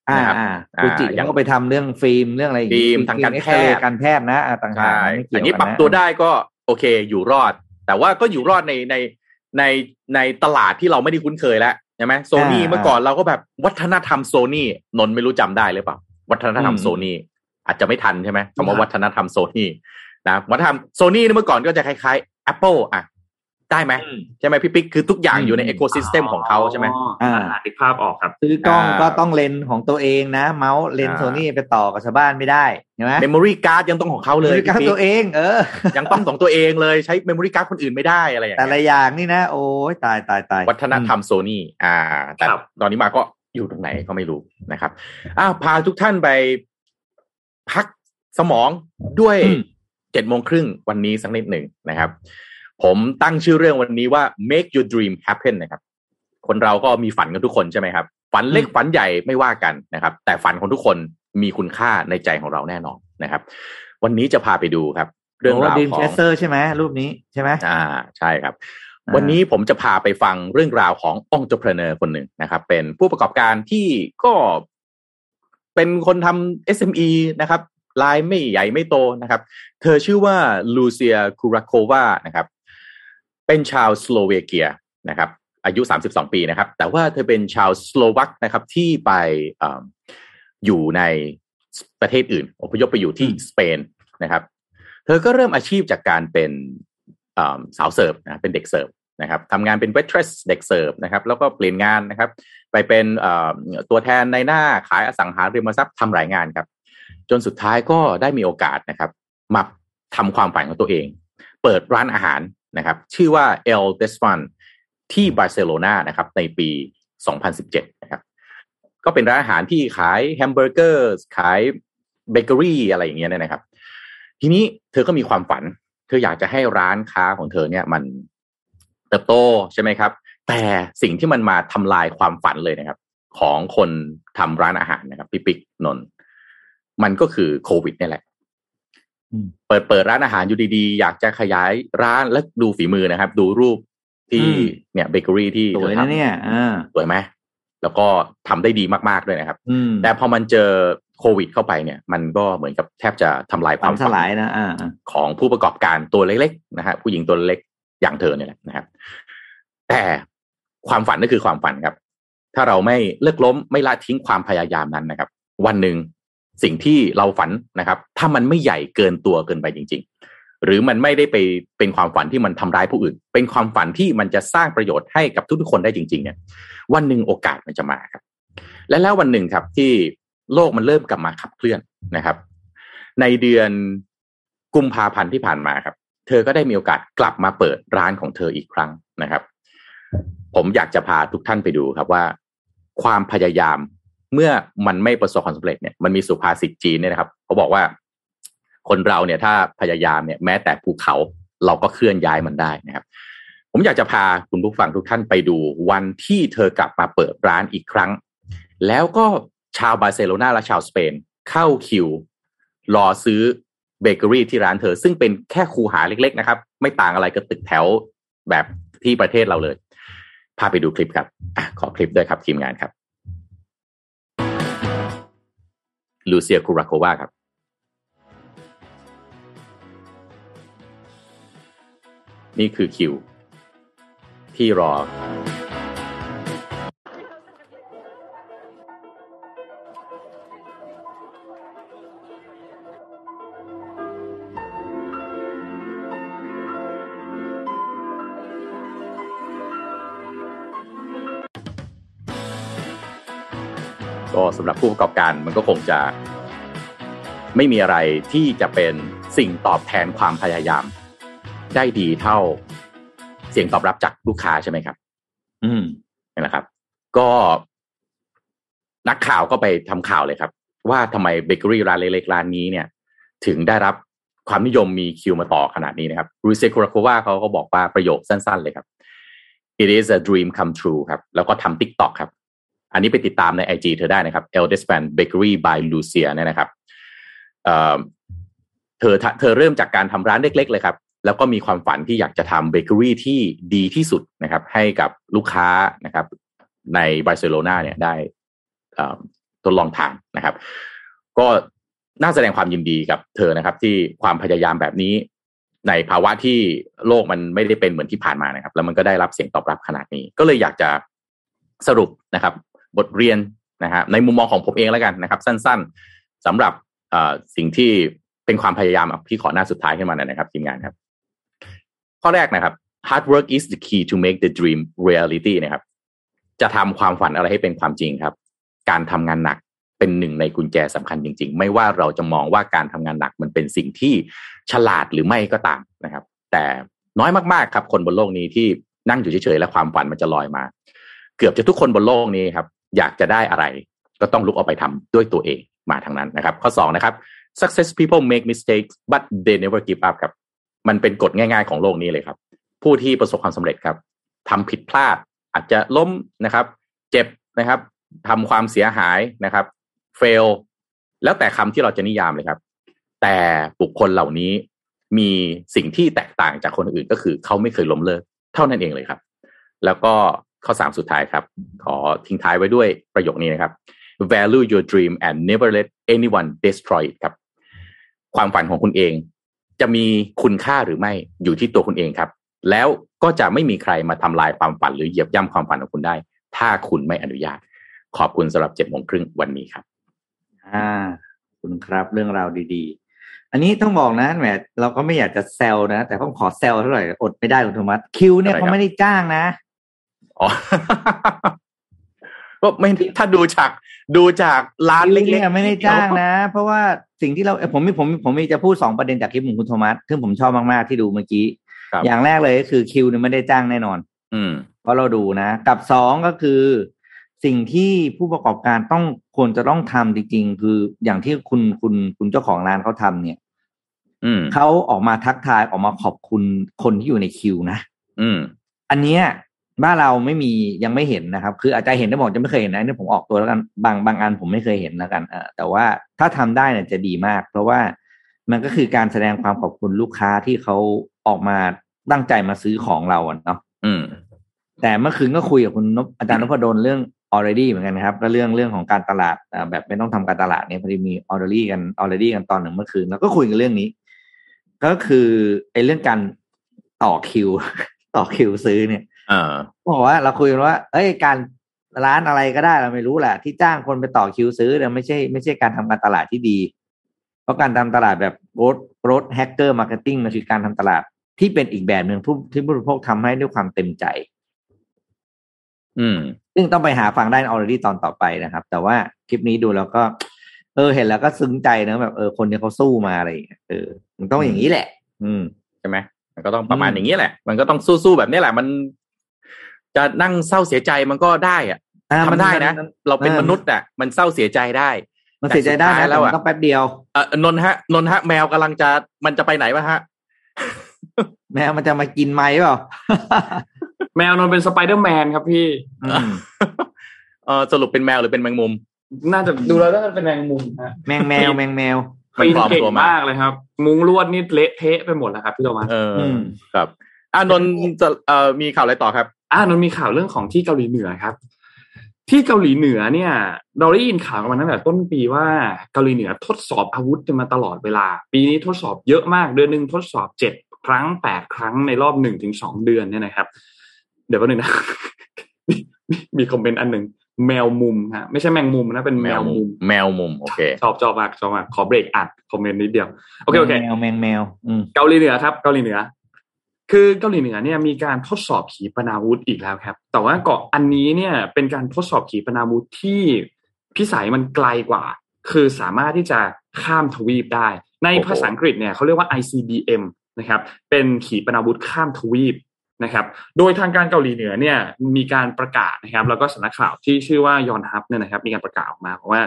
อ่านะครับอ่าอ่าฟูจิอย่างเขาก็ไปทำเรื่องฟิล์มเรื่องอะไรอย่างงี้ฟิล์มทางการแพทย์เอ็กซเรย์การแพทย์นะอ่าต่างหากใช่ไม่อเกี่ยวย่างนี้กันปรับนะตัวได้ก็โอเคอยู่รอด แต่ว่าก็อยู่รอดในในในในตลาดที่เราไม่ได้คุ้นเคยแล้ว ใช่ไหมโซนี่เมื่อก่อนเราก็แบบวัฒนธรรมโซนี่นนท์ไม่รู้จำได้หรือเปล่า วัฒนธรรมโซนี่อาจจะไม่ทันใช่ไหมคำว่าวัฒนธรรมโซนี่นะวัฒนธรรมโซนี่เมื่อก่อนก็จะคล้ายๆ Apple อะ ได้ไหมใช่ไหมพี่ปิ๊กคือทุกอย่างอยู่ในอืม ecosystem ของเขาใช่ไหมอ่าอ่าติดภาพออกครับ ซื้อกล้องอ่าก็ต้องเลนส์ของตัวเองนะ เมาส์เลนส์อ่าโซนี่ไปต่อกับชาวบ้านไม่ได้ใช่ไหม memory card ยังต้องของเขาเลยบริการพี่ปิ๊กตัวเอง เออ ยังต้องของตัวเองเลยใช้ memory card คนอื่นไม่ได้อะไรอย่างแต่เงี้ยละอย่างนี่นะ โอ้ยตายตายตายวัฒนธรรมโซนี่อ่า แต่ครับตอนนี้มาก็อยู่ตรงไหนก็ไม่รู้นะครับอ้าวพาทุกท่านไปพักสมองด้วยอืมเจ็ดโมงครึ่งวันนี้สักนิดหนึ่งนะครับ ผมตั้งชื่อเรื่องวันนี้ว่า make your dream happen นะครับ คนเราก็มีฝันกันทุกคนใช่ไหมครับ ฝันเล็กฝันใหญ่ไม่ว่ากันนะครับ แต่ฝันของทุกคนมีคุณค่าในใจของเราแน่นอนนะครับ วันนี้จะพาไปดูครับ เรื่องราวดิมขอเชงสเซอร์ใช่ไหมรูปนี้ใช่ไหมอ่าใช่ครับอ่าวันนี้ผมจะพาไปฟังเรื่องราวขององค์ e ร e เนอร์คนหนึ่งนะครับ เป็นผู้ประกอบการที่ก็เป็นคนทำ SME นะครับรายไม่ใหญ่ไม่โตนะครับ เธอชื่อว่าลูเซียคูราโควานะครับ เป็นชาวสโลวาเกียนะครับอายุ 32 ปีนะครับ แต่ว่าเธอเป็นชาวสโลวักนะครับที่ไปเอออยู่ในประเทศอื่น อพยพไปอยู่ที่สเปนนะครับ เธอก็เริ่มอาชีพจากการเป็นเอ่อสาวเสิร์ฟนะเป็นเด็กเสิร์ฟนะครับทำงานเป็น waitress เด็กเสิร์ฟนะครับ แล้วก็เปลี่ยนงานนะครับ ไปเป็นเอ่อตัวแทนนายหน้าขายอสังหาริมทรัพย์ทำหลายงานครับ จนสุดท้ายก็ได้มีโอกาสนะครับมาทำความฝันของตัวเอง เปิดร้านอาหาร นะครับชื่อว่า El d e s p a n ที่บาร์เซโลนานะครับในปี 2017 นะครับ ก็เป็นร้านอาหารที่ขายแฮมเบอร์เกอร์ขายเบเกอรี่อะไรอย่างเงี้ยนะครับ ทีนี้เธอก็มีความฝัน เธออยากจะให้ร้านค้าของเธอเนี่ยมันเติบโตใช่ไหมครับ แต่สิ่งที่มันมาทำลายความฝันเลยนะครับ ของคนทำร้านอาหารนะครับพี่ปิ๊กนนท์มันก็คือโควิดนี่แหละ เปิดเปิดร้านอาหารอยู่ดีๆ อยากจะขยายร้านแล้วดูฝีมือนะครับ ดูรูปที่อืมเนี่ยเบเกอรี่ที่สวยธอนะทำเนี่ยอ่าสวยไหมแล้วก็ทำได้ดีมากๆด้วยนะครับอืมแต่พอมันเจอโควิดเข้าไปเนี่ย มันก็เหมือนกับแทบจะทำลายคฝัวานมสฝันลายนะอ่าอ่าของผู้ประกอบการตัวเล็กๆนะฮะผู้หญิงตัวเล็กอย่างเธอเนี่ยแหละนะครับ แต่ความฝันนั่นคือความฝันครับ ถ้าเราไม่เลิกล้มไม่ละทิ้งความพยายามนั้นนะครับ วันหนึ่ง สิ่งที่เราฝันนะครับ ถ้ามันไม่ใหญ่เกินตัวเกินไปจริง ๆ หรือมันไม่ได้ไปเป็นความฝันที่มันทำร้ายผู้อื่น เป็นความฝันที่มันจะสร้างประโยชน์ให้กับทุกๆคนได้จริง ๆ เนี่ย วันหนึ่งโอกาสมันจะมาครับ และแล้ววันหนึ่งครับที่โลกมันเริ่มกลับมาขับเคลื่อนนะครับ ในเดือนกุมภาพันธ์ที่ผ่านมาครับ เธอก็ได้มีโอกาสกลับมาเปิดร้านของเธออีกครั้งนะครับ ผมอยากจะพาทุกท่านไปดูครับว่า ความพยายาม เมื่อมันไม่ประสบความสำเร็จเนี่ยมันมีสุภาษิตจีนเนี่ยนะครับเขาบอกว่า คนเราเนี่ยถ้าพยายามเนี่ยแม้แต่ภูเขาเราก็เคลื่อนย้ายมันได้นะครับ ผมอยากจะพาคุณผู้ฟังทุกท่านไปดูวันที่เธอกลับมาเปิดร้านอีกครั้ง แล้วก็ชาวบาร์เซโลนาและชาวสเปน เข้าคิว รอซื้อเบเกอรี่ที่ร้านเธอ ซึ่งเป็นแค่คูหาเล็ก ๆ นะครับ ไม่ต่างอะไรกับตึกแถวแบบที่ประเทศเราเลย พาไปดูคลิปครับอขอคลิปด้วยครับทีมงานครับ ลูเซียคูราโควาครับนี่คือคิว ที่รอ สำหรับผู้ประกอบการมันก็คงจะ ไม่มีอะไรที่จะเป็นสิ่งตอบแทนความพยายาม ได้ดีเท่าเสียงตอบรับจากลูกค้าใช่ไหมครับ อืมนี่แหละครับ ก็นักข่าวก็ไปทำข่าวเลยครับ ว่าทำไมเบเกอรี่ร้านเล็กๆร้านนี้เนี่ย ถึงได้รับความนิยมมีคิวมาต่อขนาดนี้นะครับรูเซคูราโควาเขาก็บอกว่าประโยคสั้นๆเลยครับ it is a dream come true ครับ แล้วก็ทำ TikTok ครับ อันนี้ไปติดตามใน IG เธอได้นะครับ Eldestan Bakery by Lucia เนี่ยนะครับเเธอเธอเริ่มจากการทำร้านเล็ก ๆ เลยครับ แล้วก็มีความฝันที่อยากจะทำเบเกอรี่ที่ดีที่สุดนะครับ ให้กับลูกค้านะครับ ในบาร์เซโลนาเนี่ยได้ทดลองทานนะครับ ก็น่าแสดงความยินดีกับเธอนะครับ ที่ความพยายามแบบนี้ในภาวะที่โลกมันไม่ได้เป็นเหมือนที่ผ่านมานะครับ แล้วมันก็ได้รับเสียงตอบรับขนาดนี้ ก็เลยอยากจะสรุปนะครับ บทเรียนนะฮะในมุมมองของผมเองแล้วกันนะครับ สั้นๆสำหรับสิ่งที่เป็นความพยายามพี่ขอหน้าสุดท้ายขึ้นมาหน่อยนะครับทีมงานครับ ข้อแรกนะครับ hard work is the key to make the dream reality นะครับ จะทำความฝันอะไรให้เป็นความจริงครับ การทำงานหนักเป็นหนึ่งในกุญแจสำคัญจริง ๆ ไม่ว่าเราจะมองว่าการทำงานหนักมันเป็นสิ่งที่ฉลาดหรือไม่ก็ตามนะครับ แต่น้อยมากๆครับ คนบนโลกนี้ที่นั่งอยู่เฉยๆและความฝันมันจะลอยมา เกือบจะทุกคนบนโลกนี้ครับ อยากจะได้อะไร ก็ต้องลุกออกไปทำด้วยตัวเองมาทางนั้นนะครับ ข้อ2นะครับ success people make mistakes but they never give up ครับ มันเป็นกฎง่ายๆของโลกนี้เลยครับ ผู้ที่ประสบความสำเร็จครับทำผิดพลาด อาจจะล้มนะครับ เจ็บนะครับทำความเสียหายนะครับ fail แล้วแต่คำที่เราจะนิยามเลยครับ แต่บุคคลเหล่านี้มีสิ่งที่แตกต่างจากคนอื่นก็คือเขาไม่เคยล้มเลิก เท่านั้นเองเลยครับ แล้วก็ ข้อสามสุดท้ายครับ ขอทิ้งท้ายไว้ด้วยประโยคนี้นะครับ value your dream and never let anyone destroy it ครับ ความฝันของคุณเอง จะมีคุณค่าหรือไม่อยู่ที่ตัวคุณเองครับ แล้วก็จะไม่มีใครมาทำลายความฝันหรือเหยียบย่ำความฝันของคุณได้ ถ้าคุณไม่อนุญาต ขอบคุณสำหรับเจ็ดโมงครึ่งวันนี้ครับ อ่า คุณครับเรื่องราวดี ๆ อันนี้ต้องบอกนะแหมเราก็ไม่อยากจะแซวนะ แต่ต้องขอแซวเท่าไหร่อดไม่ได้คุณโทมัสคิวเนี่ยเขาไม่ได้จ้างนะ อ๋อก็ไม่ถ้าดูจากดูจากร้านเล็กๆไม่ได้จ้างนะ เพราะว่าสิ่งที่เราผมมีผมผมมีจะพูดสองประเด็นจากคลิปของคุณโทมัสซึ่งผมชอบมากๆที่ดูเมื่อกี้ อย่างแรกเลยก็คือคิวเนี่ยไม่ได้จ้างแน่นอน อืม เพราะเราดูนะกับสองก็คือ สิ่งที่ผู้ประกอบการต้องควรจะต้องทำจริงๆ คืออย่างที่คุณคุณคุณเจ้าของร้านเขาทำเนี่ยอืมเขาออกมาทักทายออกมาขอบคุณคนที่อยู่ในคิวนะอืม อันเนี้ย บ้านเราไม่มียังไม่เห็นนะครับ คืออาจจะเห็นได้บอกจะไม่เคยเห็นนะนี่ผมออกตัวแล้วกันบางบางอันผมไม่เคยเห็นแล้วกันเออแต่ว่าถ้าทำได้เนี่ยจะดีมาก เพราะว่ามันก็คือการแสดงความขอบคุณลูกค้าที่เขาออกมาตั้งใจมาซื้อของเราเนาะอืม แต่เมื่อคืนก็คุยกับคุณนพอาจารย์นพดลเรื่อง already เหมือนกันครับแล้วเรื่องเรื่องของการตลาดแบบไม่ต้องทำการตลาดเนี่ยพอดีมี already กัน already กันตอนหนึ่งเมื่อคืนแล้วก็คุยกันเรื่องนี้ ก็คือไอ้เรื่องการต่อคิว ต่อคิวซื้อเนี่ย บอกว่าเราคุยกันว่า เอ้ยการร้านอะไรก็ได้เราไม่รู้แหละที่จ้างคนไปต่อคิวซื้อเนี่ยไม่ใช่ไม่ใช่การทำการตลาดที่ดี เพราะการทำตลาดแบบ growth growth hacker marketing มันคือการทำตลาดที่เป็นอีกแบบหนึ่งผู้ที่ผู้บริโภคทำให้ด้วยความเต็มใจ อืม ซึ่งต้องไปหาฟังได้ออร์ดี้ตอนต่อไปนะครับ แต่ว่าคลิปนี้ดูแล้วก็ เออ เห็นแล้วก็ซึ้งใจนะแบบเออคนที่เขาสู้มาอะไรอย่างเงี้ยเออมันต้องอย่างนี้แหละ อืมใช่ไหมมันก็ต้องประมาณอืมอย่างนี้แหละ มันก็ต้องสู้ๆแบบนี้แหละ มัน จะนั่งเศร้าเสียใจมันก็ได้อะอ่าทำได้นะมัเราเป็นเออมนุษย์อะมันเศร้าเสียใจได้ มันเสียใจได้แต่สุดท้ายนะแล้แต่วมันอะต้องแป๊บเดียวเออนนท์ฮะนนท์ฮะ แมวกำลังจะมันจะไปไหนวะฮะ แมวมันจะมากินไหมเปล่าแมวนนท์เป็นสไปเดอร์แมนครับพี่อืมเออสรุปเป็นแมวหรือเป็นแมงมุม น่าจะดูแล้วน่าจะเป็นแมงมุมฮะแมงแมวแมงแมวมันปีนปลอมเก่งตัวมามมากเลยครับ มุ้งลวดนี่เละเทะไปหมดแล้วครับพี่โทมัสเอออมครับ อ่านนท์จะเอ่อมีข่าวอะไรต่อครับอ่านนท์มีข่าวเรื่องของที่เกาหลีเหนือครับ ที่เกาหลีเหนือเนี่ย เราได้ยินข่าวกันมาตั้งแต่ต้นปีว่าเกาหลีเหนือทดสอบอาวุธกันมาตลอดเวลา ปีนี้ทดสอบเยอะมากเดือนหนึ่งทดสอบเจ็ดครั้งแปดครั้งในรอบหนึ่งถึงสองเดือนเนี่ยนะครับ เดี๋ยวแป๊บนึงนะมีมีคอมเมนต์อันหนึ่งแมวมุมฮะไม่ใช่แมงมุมนะเป็นแมวมุม แมวมุมโอเคชอบชอบมากชอบมากขอเบรกอัดคอมเมนต์นิดเดียวโอเคโอเคแมวแมงแมวอืมเกาหลีเหนือครับเกาหลีเหนือ คือเกาหลีเหนือเนี่ยมีการทดสอบขีปนาวุธอีกแล้วครับ แต่ว่าเกาะอันนี้เนี่ยเป็นการทดสอบขีปนาวุธที่พิสัยมันไกลกว่า คือสามารถที่จะข้ามทวีปได้ ในภาษาอังกฤษเนี่ยเขาเรียกว่า ICBM นะครับ เป็นขีปนาวุธข้ามทวีปนะครับ โดยทางการเกาหลีเหนือเนี่ยมีการประกาศนะครับ แล้วก็สำนักข่าวที่ชื่อว่ายอนฮับเนี่ยนะครับ มีการประกาศออกมาเพราะว่า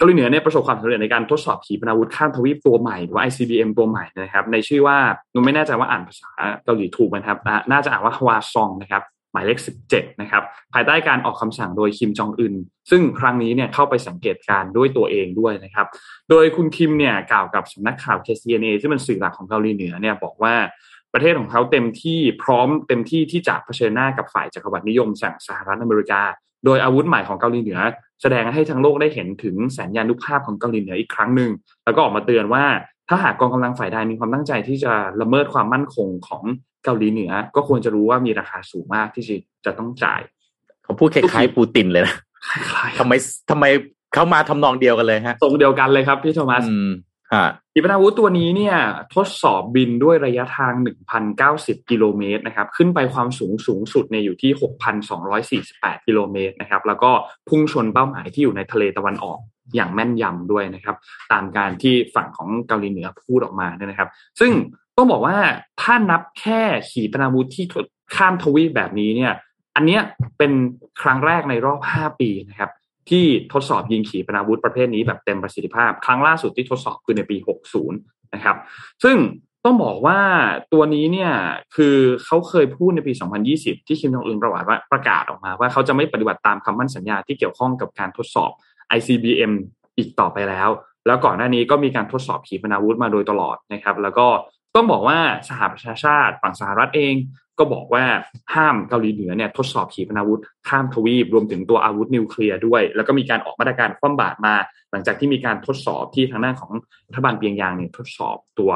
เกาหลีเหนือเนี่ยประสบความสำเร็จในการทดสอบขีปนาวุธข้ามทวีปตัวใหม่หรือว่า ICBM ตัวใหม่นะครับ ในชื่อว่าหนูไม่แน่ใจว่าอ่านภาษาเกาหลีถูกไหมครับ น่าจะอ่านว่าฮวาซองนะครับหมายเลข 17 นะครับ ภายใต้การออกคำสั่งโดยคิมจองอึน ซึ่งครั้งนี้เนี่ยเข้าไปสังเกตการ์ด้วยตัวเองด้วยนะครับ โดยคุณคิมเนี่ยกล่าวกับสำนักข่าว KCNA ซึ่เป็นสื่อหลักของเกาหลีเหนือเนี่ยบอกว่าประเทศของเขาเต็มที่พร้อมเต็มที่ที่จะเผชิญหน้ากับฝ่ายจักรวรรดินิยมสั่งสหรัฐอเมริกา โดยอาวุธใหม่ของเกาหลีเหนือ แสดงให้ทั้งโลกได้เห็นถึงแสนยานุภาพของเกาหลีเหนืออีกครั้งหนึ่งแล้วก็ออกมาเตือนว่าถ้าหากกองกำลังฝ่ายใดมีความตั้งใจที่จะละเมิดความมั่นคงของเกาหลีเหนือ ก็ควรจะรู้ว่ามีราคาสูงมากที่จะจะต้องจ่าย เขาพูดคล้ายๆปูตินเลยนะคล้ายๆทำไมทำไมเขามาทำนองเดียวกันเลยฮะทรงเดียวกันเลยครับพี่โทมัสอืมฮะ ขีปนาวุธตัวนี้เนี่ย ทดสอบบินด้วยระยะทาง 1,090 กิโลเมตรนะครับ ขึ้นไปความสูงสูงสุดเนี่ยอยู่ที่ 6,248 กิโลเมตรนะครับ แล้วก็พุ่งชนเป้าหมายที่อยู่ในทะเลตะวันออกอย่างแม่นยำด้วยนะครับ ตามการที่ฝั่งของเกาหลีเหนือพูดออกมาเนี่ยนะครับ ซึ่งต้องบอกว่าถ้านับแค่ขีปนาวุธที่ข้ามทวีปแบบนี้เนี่ย อันเนี้ยเป็นครั้งแรกในรอบ 5 ปีนะครับ ที่ทดสอบยิงขีปนาวุธประเภทนี้แบบเต็มประสิทธิภาพ ครั้งล่าสุดที่ทดสอบคือในปี 60 นะครับ ซึ่งต้องบอกว่าตัวนี้เนี่ยคือเขาเคยพูดในปี 2020 ที่คิมจองอึนประวัติว่าประกาศออกมาว่าเขาจะไม่ปฏิบัติตามคำมั่นสัญญาที่เกี่ยวข้องกับการทดสอบ ICBM อีกต่อไปแล้ว แล้วก่อนหน้านี้ก็มีการทดสอบขีปนาวุธมาโดยตลอดนะครับ แล้วก็ต้องบอกว่าสหประชาชาติฝั่งสหรัฐเอง ก็บอกว่าห้ามเกาหลีเหนือเนี่ยทดสอบขีปนาวุธข้ามทวีปรวมถึงตัวอาวุธนิวเคลียร์ด้วย แล้วก็มีการออกมาตรการคว่ำบาตรมา หลังจากที่มีการทดสอบที่ทางด้านของรัฐบาลเปียงยางเนี่ยทดสอบตัว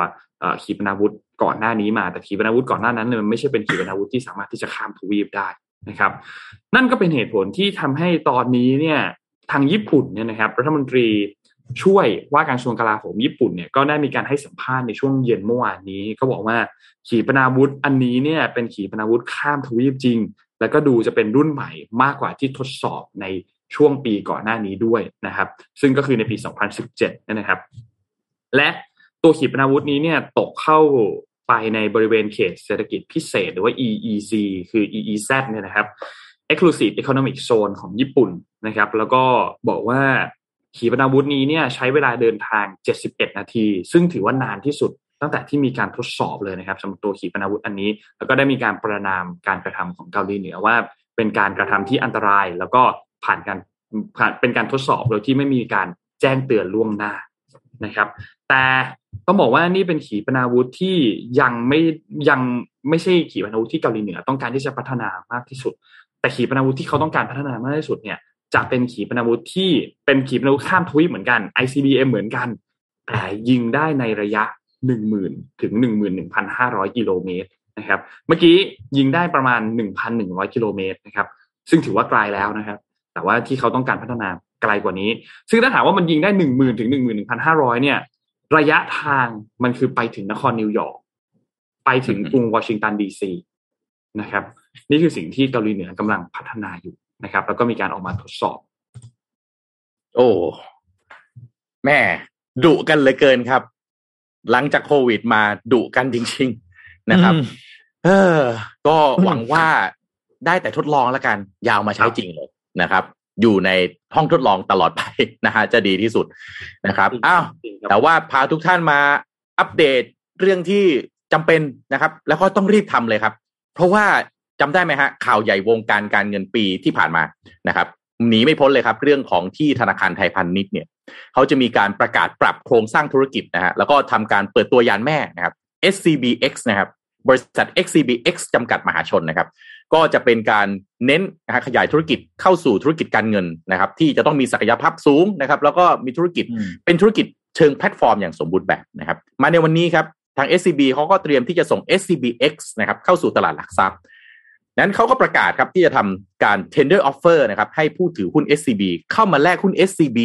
ขีปนาวุธก่อนหน้านี้มาแต่ขีปนาวุธก่อนหน้านั้นเนี่ยมันไม่ใช่เป็นขีปนาวุธที่สามารถที่จะข้ามทวีปได้นะครับ นั่นก็เป็นเหตุผลที่ทำให้ตอนนี้เนี่ยทางญี่ปุ่นเนี่ยนะครับรัฐมนตรี ช่วยว่าการกระทรวงกลาโหมญี่ปุ่นเนี่ยก็ได้มีการให้สัมภาษณ์ในช่วงเย็นเมื่อวานนี้ ก็บอกว่าขีปนาวุธอันนี้เนี่ยเป็นขีปนาวุธข้ามทวีปจริง แล้วก็ดูจะเป็นรุ่นใหม่มากกว่าที่ทดสอบในช่วงปีก่อนหน้านี้ด้วยนะครับ ซึ่งก็คือในปี 2017นะครับ และตัวขีปนาวุธนี้เนี่ยตกเข้าไปในบริเวณเขตเศรษฐกิจพิเศษ หรือว่า EEZ คือ EEZ เนี่ยนะครับ Exclusive Economic Zone ของญี่ปุ่นนะครับ แล้วก็บอกว่า ขีปนาวุธนี้เนี่ยใช้เวลาเดินทาง 71 นาที ซึ่งถือว่านานที่สุดตั้งแต่ที่มีการทดสอบเลยนะครับสำหรับตัวขีปนาวุธอันนี้ แล้วก็ได้มีการประนามการกระทำของเกาหลีเหนือว่าเป็นการกระทำที่อันตราย แล้วก็ผ่านการผ่านเป็นการทดสอบโดยที่ไม่มีการแจ้งเตือนล่วงหน้านะครับ แต่ต้องบอกว่านี่เป็นขีปนาวุธที่ยังไม่ยังไม่ใช่ขีปนาวุธที่เกาหลีเหนือต้องการที่จะพัฒนามากที่สุด แต่ขีปนาวุธที่เขาต้องการพัฒนามากที่สุดเนี่ย จะเป็นขีปนาวุธที่เป็นขีปนาวุธข้ามทวีปเหมือนกัน ICBM เหมือนกัน แต่ยิงได้ในระยะ 10,000 ถึง 11,500 กิโลเมตรนะครับ เมื่อกี้ยิงได้ประมาณ 1,100 กิโลเมตรนะครับ ซึ่งถือว่าไกลแล้วนะครับ แต่ว่าที่เขาต้องการพัฒนาไกลกว่านี้ ซึ่งถ้าหากว่ามันยิงได้ 10,000 ถึง 11,500 เนี่ย ระยะทางมันคือไปถึงนครนิวยอร์ก ไปถึงกรุงวอชิงตันดีซีนะครับ นี่คือสิ่งที่เกาหลีเหนือกำลังพัฒนาอยู่ นะครับ แล้วก็มีการออกมาทดสอบ โอ้แม่ดุกันเหลือเกินครับ หลังจากโควิดมาดุกันจริง ๆ นะครับ เออ ก็หวังว่าได้แต่ทดลองแล้วกัน ยาวมาใช้จริงเลยนะครับ อยู่ในห้องทดลองตลอดไปนะฮะจะดีที่สุดนะครับอ้าวจริงครับแต่ว่าพาทุกท่านมาอัปเดตเรื่องที่จำเป็นนะครับ แล้วก็ต้องรีบทำเลยครับ เพราะว่า จำได้ไหมฮะข่าวใหญ่วงการการเงินปีที่ผ่านมานะครับหนีไม่พ้นเลยครับ เรื่องของที่ธนาคารไทยพาณิชย์เนี่ยเขาจะมีการประกาศปรับโครงสร้างธุรกิจนะฮะแล้วก็ทำการเปิดตัวยานแม่นะครับ SCBX นะครับบริษัท SCBX จำกัดมหาชนนะครับ ก็จะเป็นการเน้นนะฮะขยายธุรกิจเข้าสู่ธุรกิจการเงินนะครับ ที่จะต้องมีศักยภาพสูงนะครับ แล้วก็มีธุรกิจอืมเป็นธุรกิจเชิงแพลตฟอร์มอย่างสมบูรณ์แบบนะครับ มาในวันนี้ครับทาง SCB เขาก็เตรียมที่จะส่ง SCBX นะครับเข้าสู่ตลาดหลักทรัพย์ นั้นเขาก็ประกาศครับที่จะทำการ tender offer นะครับให้ผู้ถือหุ้น SCB เข้ามาแลกหุ้น SCB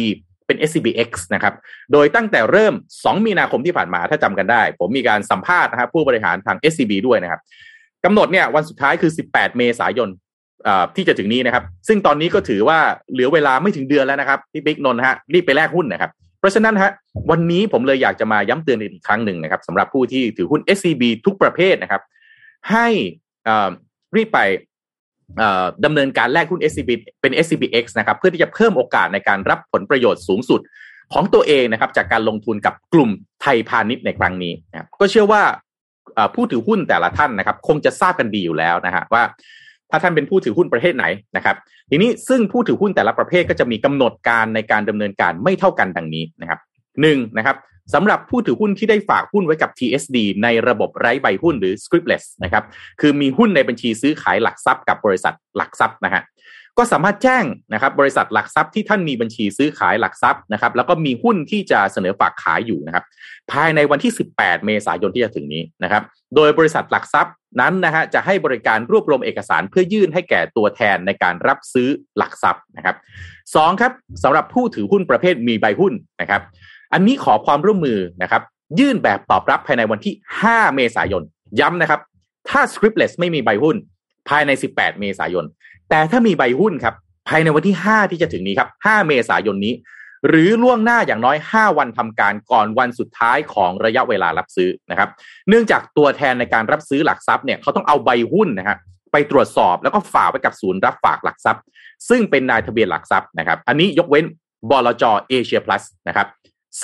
เป็น SCBX นะครับ โดยตั้งแต่เริ่ม 2 มีนาคมที่ผ่านมาถ้าจำกันได้ ผมมีการสัมภาษณ์นะครับผู้บริหารทาง SCB ด้วยนะครับกำหนดเนี่ยวันสุดท้ายคือ 18 เมษายนอ่อที่จะถึงนี้นะครับ ซึ่งตอนนี้ก็ถือว่าเหลือเวลาไม่ถึงเดือนแล้วนะครับพี่บิ๊กนนท์ฮะรีบไปแลกหุ้นนะครับเพราะฉะนั้นฮะวันนี้ผมเลยอยากจะมาย้ำเตือนอีกครั้งหนึ่งนะครับสำหรับผู้ที่ถือหุ้น SCB ทุกประเภทนะครับ ให้ รีบไปดำเนินการแลกหุ้น SCB เป็น SCBX นะครับเพื่อที่จะเพิ่มโอกาสในการรับผลประโยชน์สูงสุดของตัวเองนะครับจากการลงทุนกับกลุ่มไทยพาณิชย์ในครั้งนี้นะก็เชื่อว่าผู้ถือหุ้นแต่ละท่านนะครับ คงจะทราบกันดีอยู่แล้วนะฮะว่า ถ้าท่านเป็นผู้ถือหุ้นประเภทไหนนะครับ ทีนี้ซึ่งผู้ถือหุ้นแต่ละประเภทก็จะมีกำหนดการในการดำเนินการไม่เท่ากันดังนี้นะครับหนึ่งนะครับสำหรับผู้ถือหุ้นที่ได้ฝากหุ้นไว้กับ TSD ในระบบไร้ใบหุ้นหรือ scriptless นะครับ คือมีหุ้นในบัญชีซื้อขายหลักทรัพย์กับบริษัทหลักทรัพย์นะฮะ ก็สามารถแจ้งนะครับบริษัทหลักทรัพย์ที่ท่านมีบัญชีซื้อขายหลักทรัพย์นะครับ แล้วก็มีหุ้นที่จะเสนอฝากขายอยู่นะครับ ภายในวันที่ 18 เมษายนที่จะถึงนี้นะครับ โดยบริษัทหลักทรัพย์นั้นนะฮะจะให้บริการรวบรวมเอกสารเพื่อยื่นให้แก่ตัวแทนในการรับซื้อหลักทรัพย์นะครับสองครับสำหรับผู้ถือหุ้นประเภทมีใบหุ้นนะครับ อันนี้ขอความร่วมมือนะครับ ยื่นแบบตอบรับภายในวันที่ 5 เมษายน ย้ำนะครับ ถ้า scriptless ไม่มีใบหุ้น ภายใน 18 เมษายน แต่ถ้ามีใบหุ้นครับ ภายในวันที่ 5 ที่จะถึงนี้ครับ 5 เมษายนนี้ หรือล่วงหน้าอย่างน้อย 5 วันทำการก่อนวันสุดท้ายของระยะเวลารับซื้อนะครับ เนื่องจากตัวแทนในการรับซื้อหลักทรัพย์เนี่ยเขาต้องเอาใบหุ้นนะฮะไปตรวจสอบแล้วก็ฝากไว้กับศูนย์รับฝากหลักทรัพย์ ซึ่งเป็นนายทะเบียนหลักทรัพย์นะครับ อันนี้ยกเว้นบลจเอเชียพลัสนะครับ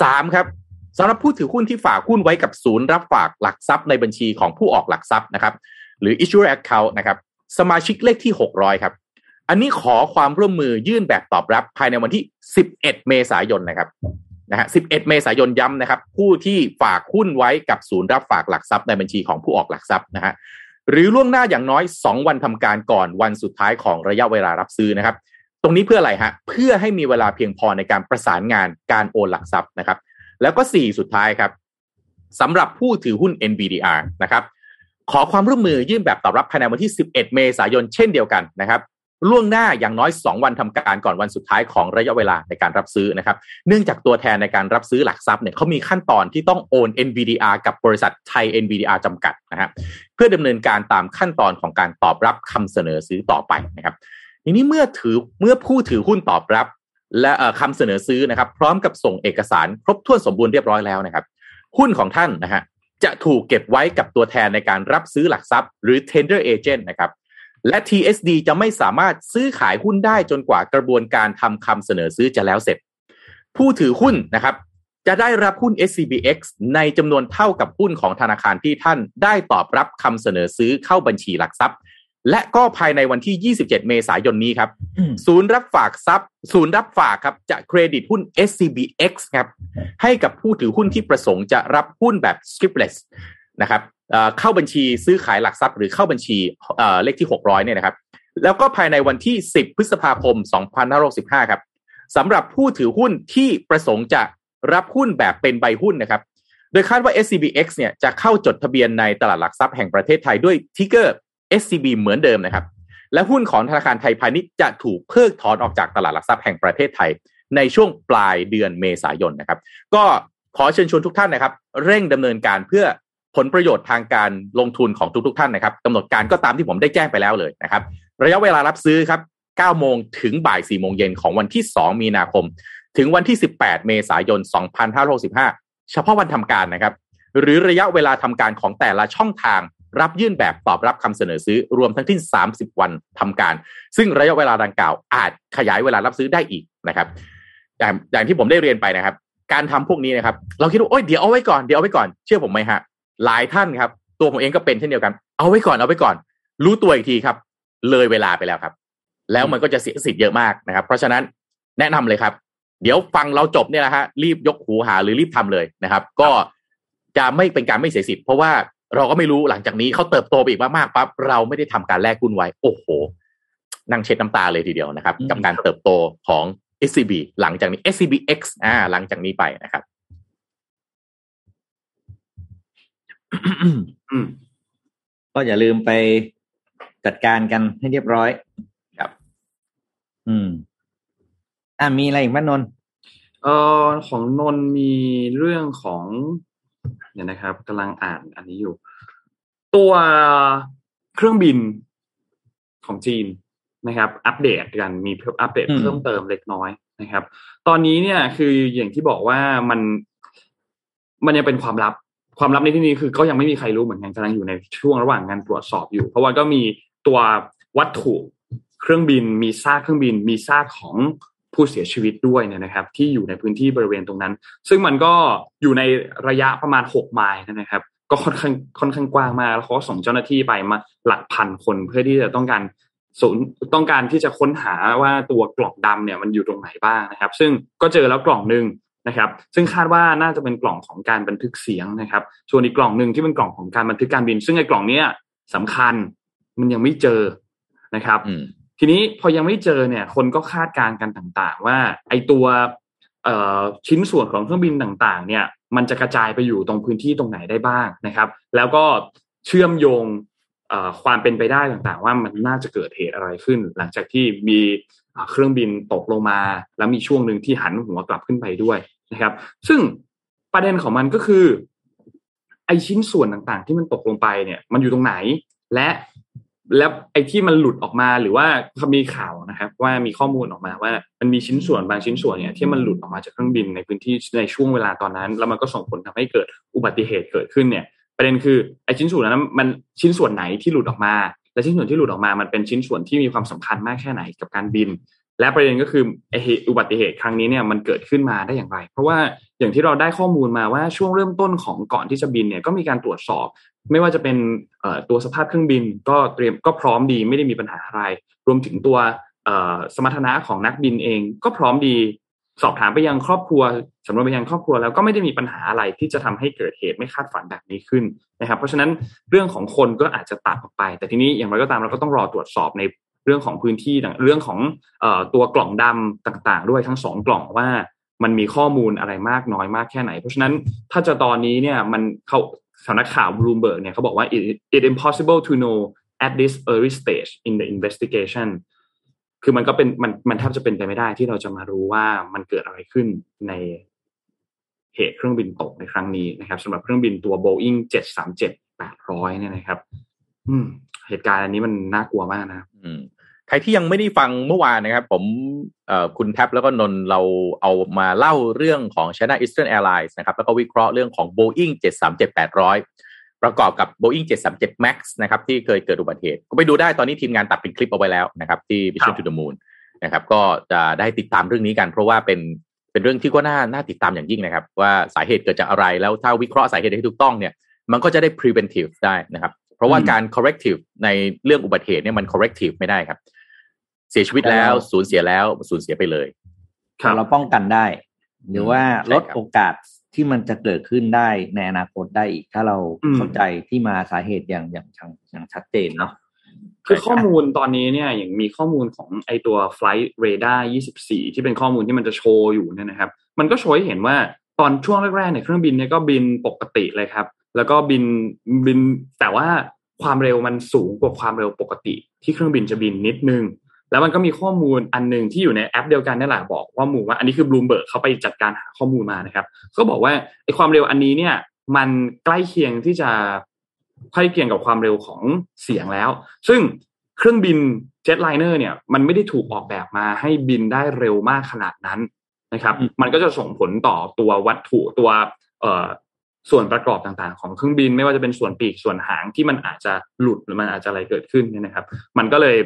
สามครับสำหรับผู้ถือหุ้นที่ฝากหุ้นไว้กับศูนย์รับฝากหลักทรัพย์ในบัญชีของผู้ออกหลักทรัพย์นะครับ หรือ issuer account นะครับสมาชิกเลขที่ 600 ครับ อันนี้ขอความร่วมมือยื่นแบบตอบรับภายในวันที่ 11 เมษายนนะครับนะฮะ 11 เมษายนย้ำนะครับ ผู้ที่ฝากหุ้นไว้กับศูนย์รับฝากหลักทรัพย์ในบัญชีของผู้ออกหลักทรัพย์นะฮะหรือล่วงหน้าอย่างน้อย 2 วันทำการก่อนวันสุดท้ายของระยะเวลารับซื้อนะครับ รงนี้เพื่ออะไรฮะเพื่อให้มีเวลาเพียงพอในการประสานงานการโอนหลักทรัพย์นะครับ แล้วก็ 4 สุดท้ายครับสำหรับผู้ถือหุ้น NVDR นะครับ ขอความร่วมมือยื่นแบบตอบรับภายในวันที่ 11 เมษายนเช่นเดียวกันนะครับล่วงหน้าอย่างน้อย 2 วันทำการก่อนวันสุดท้ายของระยะเวลาในการรับซื้อนะครับ เนื่องจากตัวแทนในการรับซื้อหลักทรัพย์เนี่ยเขามีขั้นตอนที่ต้องโอน NVDR กับบริษัทไทย NVDR จำกัดนะฮะเพื่อดำเนินการตามขั้นตอนของการตอบรับคำเสนอซื้อต่อไปนะครับ ทีนี้เมื่อถือเมื่อผู้ถือหุ้นตอบรับ และเอ่อคำเสนอซื้อนะครับ พร้อมกับส่งเอกสารครบถ้วนสมบูรณ์เรียบร้อยแล้วนะครับ หุ้นของท่านนะฮะจะถูกเก็บไว้กับตัวแทนในการรับซื้อหลักทรัพย์ หรือ tender agent นะครับและ TSD จะไม่สามารถซื้อขายหุ้นได้จนกว่ากระบวนการทำคำเสนอซื้อจะแล้วเสร็จ ผู้ถือหุ้นนะครับ จะได้รับหุ้น SCBX ในจำนวนเท่ากับหุ้นของธนาคารที่ท่านได้ตอบรับคำเสนอซื้อเข้าบัญชีหลักทรัพย์ และก็ภายในวันที่ 27 เมษายนนี้ครับอืมศูนย์รับฝากทรัพย์ ศูนย์รับฝากครับ จะเครดิตหุ้น SCBX ครับ ให้กับผู้ถือหุ้นที่ประสงค์จะรับหุ้นแบบ scriptless นะครับเอ่อเข้าบัญชีซื้อขายหลักทรัพย์หรือเข้าบัญชีเอ่อเลขที่ 600 เนี่ยนะครับ แล้วก็ภายในวันที่ 10 พฤษภาคม 2565 ครับสำหรับผู้ถือหุ้นที่ประสงค์จะรับหุ้นแบบเป็นใบหุ้นนะครับ โดยคาดว่า SCBX เนี่ยจะเข้าจดทะเบียนในตลาดหลักทรัพย์แห่งประเทศไทยด้วยทิกเกอร์ SCB เหมือนเดิมนะครับ และหุ้นของธนาคารไทยพาณิชย์จะถูกเพิกถอนออกจากตลาดหลักทรัพย์แห่งประเทศไทย ในช่วงปลายเดือนเมษายนนะครับ ก็ขอเชิญชวนทุกท่านนะครับ เร่งดำเนินการเพื่อผลประโยชน์ทางการลงทุนของทุกๆ ท่านนะครับกำหนดการก็ตามที่ผมได้แจ้งไปแล้วเลยนะครับ ระยะเวลารับซื้อครับ 9 โมงถึงบ่าย 4 โมงเย็นของวันที่ 2 มีนาคม ถึงวันที่ 18 เมษายน 2565 เฉพาะวันทำการนะครับ หรือระยะเวลาทำการของแต่ละช่องทาง รับยื่นแบบตอบรับคำเสนอซื้อรวมทั้งที่ 30 วันทำการ ซึ่งระยะเวลาดังกล่าว อาจขยายเวลารับซื้อได้อีกนะครับอย่างอย่างที่ผมได้เรียนไปนะครับ การทำพวกนี้นะครับ เราคิดว่าโอ้ยเดี๋ยวเอาไว้ก่อนเดี๋ยวเอาไว้ก่อนเชื่อผมไหมฮะหลายท่านครับ ตัวผมเองก็เป็นเช่นเดียวกัน เอาไว้ก่อนเอาไว้ก่อน รู้ตัวอีกทีครับ เลยเวลาไปแล้วครับ แล้วมันก็จะเสียสิทธิ์เยอะมากนะครับ เพราะฉะนั้นแนะนำเลยครับ เดี๋ยวฟังเราจบเนี่ยนะฮะรีบยกหูหาหรือรีบทำเลยนะครับ ก็จะไม่เป็นการไม่เสียสิทธิ์เพราะว่า เราก็ไม่รู้หลังจากนี้เขาเติบโตไปอีกมากๆปั๊บเราไม่ได้ทำการแลกหุ้นไว้ โอ้โห นั่งเช็ดน้ำตาเลยทีเดียวนะครับ กับการเติบโตของ SCB หลังจากนี้ SCBX อ่า หลังจากนี้ไปนะครับอืมก็อย่าลืมไปจัดการกันให้เรียบร้อยครับ อืม อ่ามีอะไรอีกบ้านนนท์เอ่อของนนท์มีเรื่องของ เนี่ยนะครับกำลังอ่านอันนี้อยู่ ตัวเครื่องบินของจีนนะครับ อัปเดตกันมีเพิ่มอัปเดตเพิ่มเติมเล็กน้อยนะครับ ตอนนี้เนี่ยคืออย่างที่บอกว่ามันมันยังเป็นความลับ ความลับในที่นี้คือก็ยังไม่มีใครรู้เหมือนกันกำลังอยู่ในช่วงระหว่างงานตรวจสอบอยู่ เพราะว่าก็มีตัววัตถุเครื่องบิน มีซากเครื่องบิน มีซากของ ผู้เสียชีวิตด้วยเนี่ยนะครับ ที่อยู่ในพื้นที่บริเวณตรงนั้น ซึ่งมันก็อยู่ในระยะประมาณหกไมล์นะครับ ก็ค่อนข้างค่อนข้างกว้างมากแล้วเขาส่งเจ้าหน้าที่ไปมาหลักพันคนเพื่อที่จะต้องการศูนย์ต้องการที่จะค้นหาว่าตัวกล่องดำเนี่ยมันอยู่ตรงไหนบ้างนะครับ ซึ่งก็เจอแล้วกล่องหนึ่งนะครับ ซึ่งคาดว่าน่าจะเป็นกล่องของการบันทึกเสียงนะครับ ส่วนอีกกล่องหนึ่งที่เป็นกล่องของการบันทึกการบิน ซึ่งไอ้กล่องเนี้ยสำคัญมันยังไม่เจอนะครับ ทีนี้พอยังไม่เจอเนี่ย คนก็คาดการณ์กันต่างๆ ว่าไอตัวชิ้นส่วนของเครื่องบินต่างๆ เนี่ย มันจะกระจายไปอยู่ตรงพื้นที่ตรงไหนได้บ้างนะครับ แล้วก็เชื่อมโยงความเป็นไปได้ต่างๆ ว่ามันน่าจะเกิดเหตุอะไรขึ้น หลังจากที่มีเครื่องบินตกลงมา แล้วมีช่วงหนึ่งที่หันหัวกลับขึ้นไปด้วยนะครับ ซึ่งประเด็นของมันก็คือ ไอชิ้นส่วนต่างๆ ที่มันตกลงไปเนี่ย มันอยู่ตรงไหน และ แล้วไอ้ที่มันหลุดออกมาหรือว่าเขามีข่าวนะครับ ว่ามีข้อมูลออกมาว่ามันมีชิ้นส่วนบางชิ้นส่วนเนี่ยที่มันหลุดออกมาจากเครื่องบินในพื้นที่ในช่วงเวลาตอนนั้น แล้วมันก็ส่งผลทำให้เกิดอุบัติเหตุเกิดขึ้นเนี่ย ประเด็นคือไอ้ชิ้นส่วนนั้นมันชิ้นส่วนไหนที่หลุดออกมา และชิ้นส่วนที่หลุดออกมามันเป็นชิ้นส่วนที่มีความสำคัญมากแค่ไหนกับการบิน และประเด็นก็คืออุบัติเหตุครั้งนี้เนี่ยมันเกิดขึ้นมาได้อย่างไร เพราะว่าอย่างที่เราได้ข้อมูลมาว่าช่วงเริ่มต้นของก่อนที่จะบินเนี่ยก็มีการตรวจสอบ ไม่ว่าจะเป็นตัวสภาพเครื่องบิน ก็เตรียมก็พร้อมดีไม่ได้มีปัญหาอะไร รวมถึงตัวสมรรถนะของนักบินเอง ก็พร้อมดีสอบถามไปยังครอบครัวสำรวจไปยังครอบครัวแล้วก็ไม่ได้มีปัญหาอะไรที่จะทำให้เกิดเหตุไม่คาดฝันแบบนี้ขึ้นนะครับ เพราะฉะนั้นเรื่องของคนก็อาจจะตัดออกไป แต่ทีนี้อย่างไรก็ตามเราก็ต้องรอตรวจสอบใน เรื่องของพื้นที่เรื่องของตัวกล่องดำต่างๆ ด้วยทั้งสองกล่องว่ามันมีข้อมูลอะไรมากน้อยมากแค่ไหน เพราะฉะนั้นถ้าจะตอนนี้เนี่ยมันเขาสำนักข่าวบลูเบิร์กเนี่ยเขาบอกว่า it, it impossible to know at this early stage in the investigation คือมันก็เป็นมันมันแทบจะเป็นไปไม่ได้ที่เราจะมารู้ว่ามันเกิดอะไรขึ้นในเหตุเครื่องบินตกในครั้งนี้นะครับสำหรับเครื่องบินตัว Boeing 737 800เนี่ยนะครับ อืม เหตุการณ์อันนี้มันน่ากลัวมากนะ อืม ใครที่ยังไม่ได้ฟังเมื่อวานนะครับ ผมเอ่อคุณแท็บแล้วก็นนเราเอามาเล่าเรื่องของ China Eastern Airlines นะครับ แล้วก็วิเคราะห์เรื่องของ Boeing 737-800 ประกอบกับ Boeing 737 Max นะครับ ที่เคยเกิดอุบัติเหตุ ก็ไปดูได้ตอนนี้ทีมงานตัดเป็นคลิปเอาไว้แล้วนะครับ ที่ Mission to the Moon นะครับ ก็จะได้ติดตามเรื่องนี้กัน เพราะว่าเป็นเป็นเรื่องที่ก็น่าน่าติดตามอย่างยิ่งนะครับ ว่าสาเหตุเกิดจากอะไรแล้วถ้าวิเคราะห์สาเหตุให้ถูกต้องเนี่ย มันก็จะได้ preventive ได้นะครับ เพราะว่าการ corrective ในเรื่องอุบัติเหตุเนี่ยมัน corrective ไม่ได้ครับเสียชีวิตแล้วสูญเสียแล้วสูญเสียไปเลยเราป้องกันได้ หรือว่าลดโอกาสที่มันจะเกิดขึ้นได้ในอนาคตได้อีก ถ้าเราเข้าใจที่มาสาเหตุอย่างอย่างอย่างชัดเจนเนาะคือข้อมูลตอนนี้เนี่ยอย่างมีข้อมูลของไอตัว Flight Radar 24 ที่เป็นข้อมูลที่มันจะโชว์อยู่เนี่ยนะครับ มันก็โชว์ให้เห็นว่าตอนช่วงแรกๆเนี่ยเครื่องบินเนี่ยก็บินปกติเลยครับ แล้วก็บินบินแต่ว่าความเร็วมันสูงกว่าความเร็วปกติ ที่เครื่องบินจะบินนิดนึง แล้วมันก็มีข้อมูลอันหนึ่งที่อยู่ในแอปเดียวกันนี่แหละบอกว่าหมู่ว่าอันนี้คือบลูมเบิร์กเขาไปจัดการหาข้อมูลมานะครับก็บอกว่าไอ้ความเร็วอันนี้เนี่ย มันใกล้เคียงที่จะใกล้เคียงกับความเร็วของเสียงแล้ว ซึ่งเครื่องบิน jetliner เนี่ยมันไม่ได้ถูกออกแบบมาให้บินได้เร็วมากขนาดนั้นนะครับ มันก็จะส่งผลต่อตัววัตถุตัวเอ่อส่วนประกอบต่างๆ ของเครื่องบิน ไม่ว่าจะเป็นส่วนปีกส่วนหางที่มันอาจจะหลุดหรือมันอาจจะอะไรเกิดขึ้นเนี่ยนะครับ มันก็เลย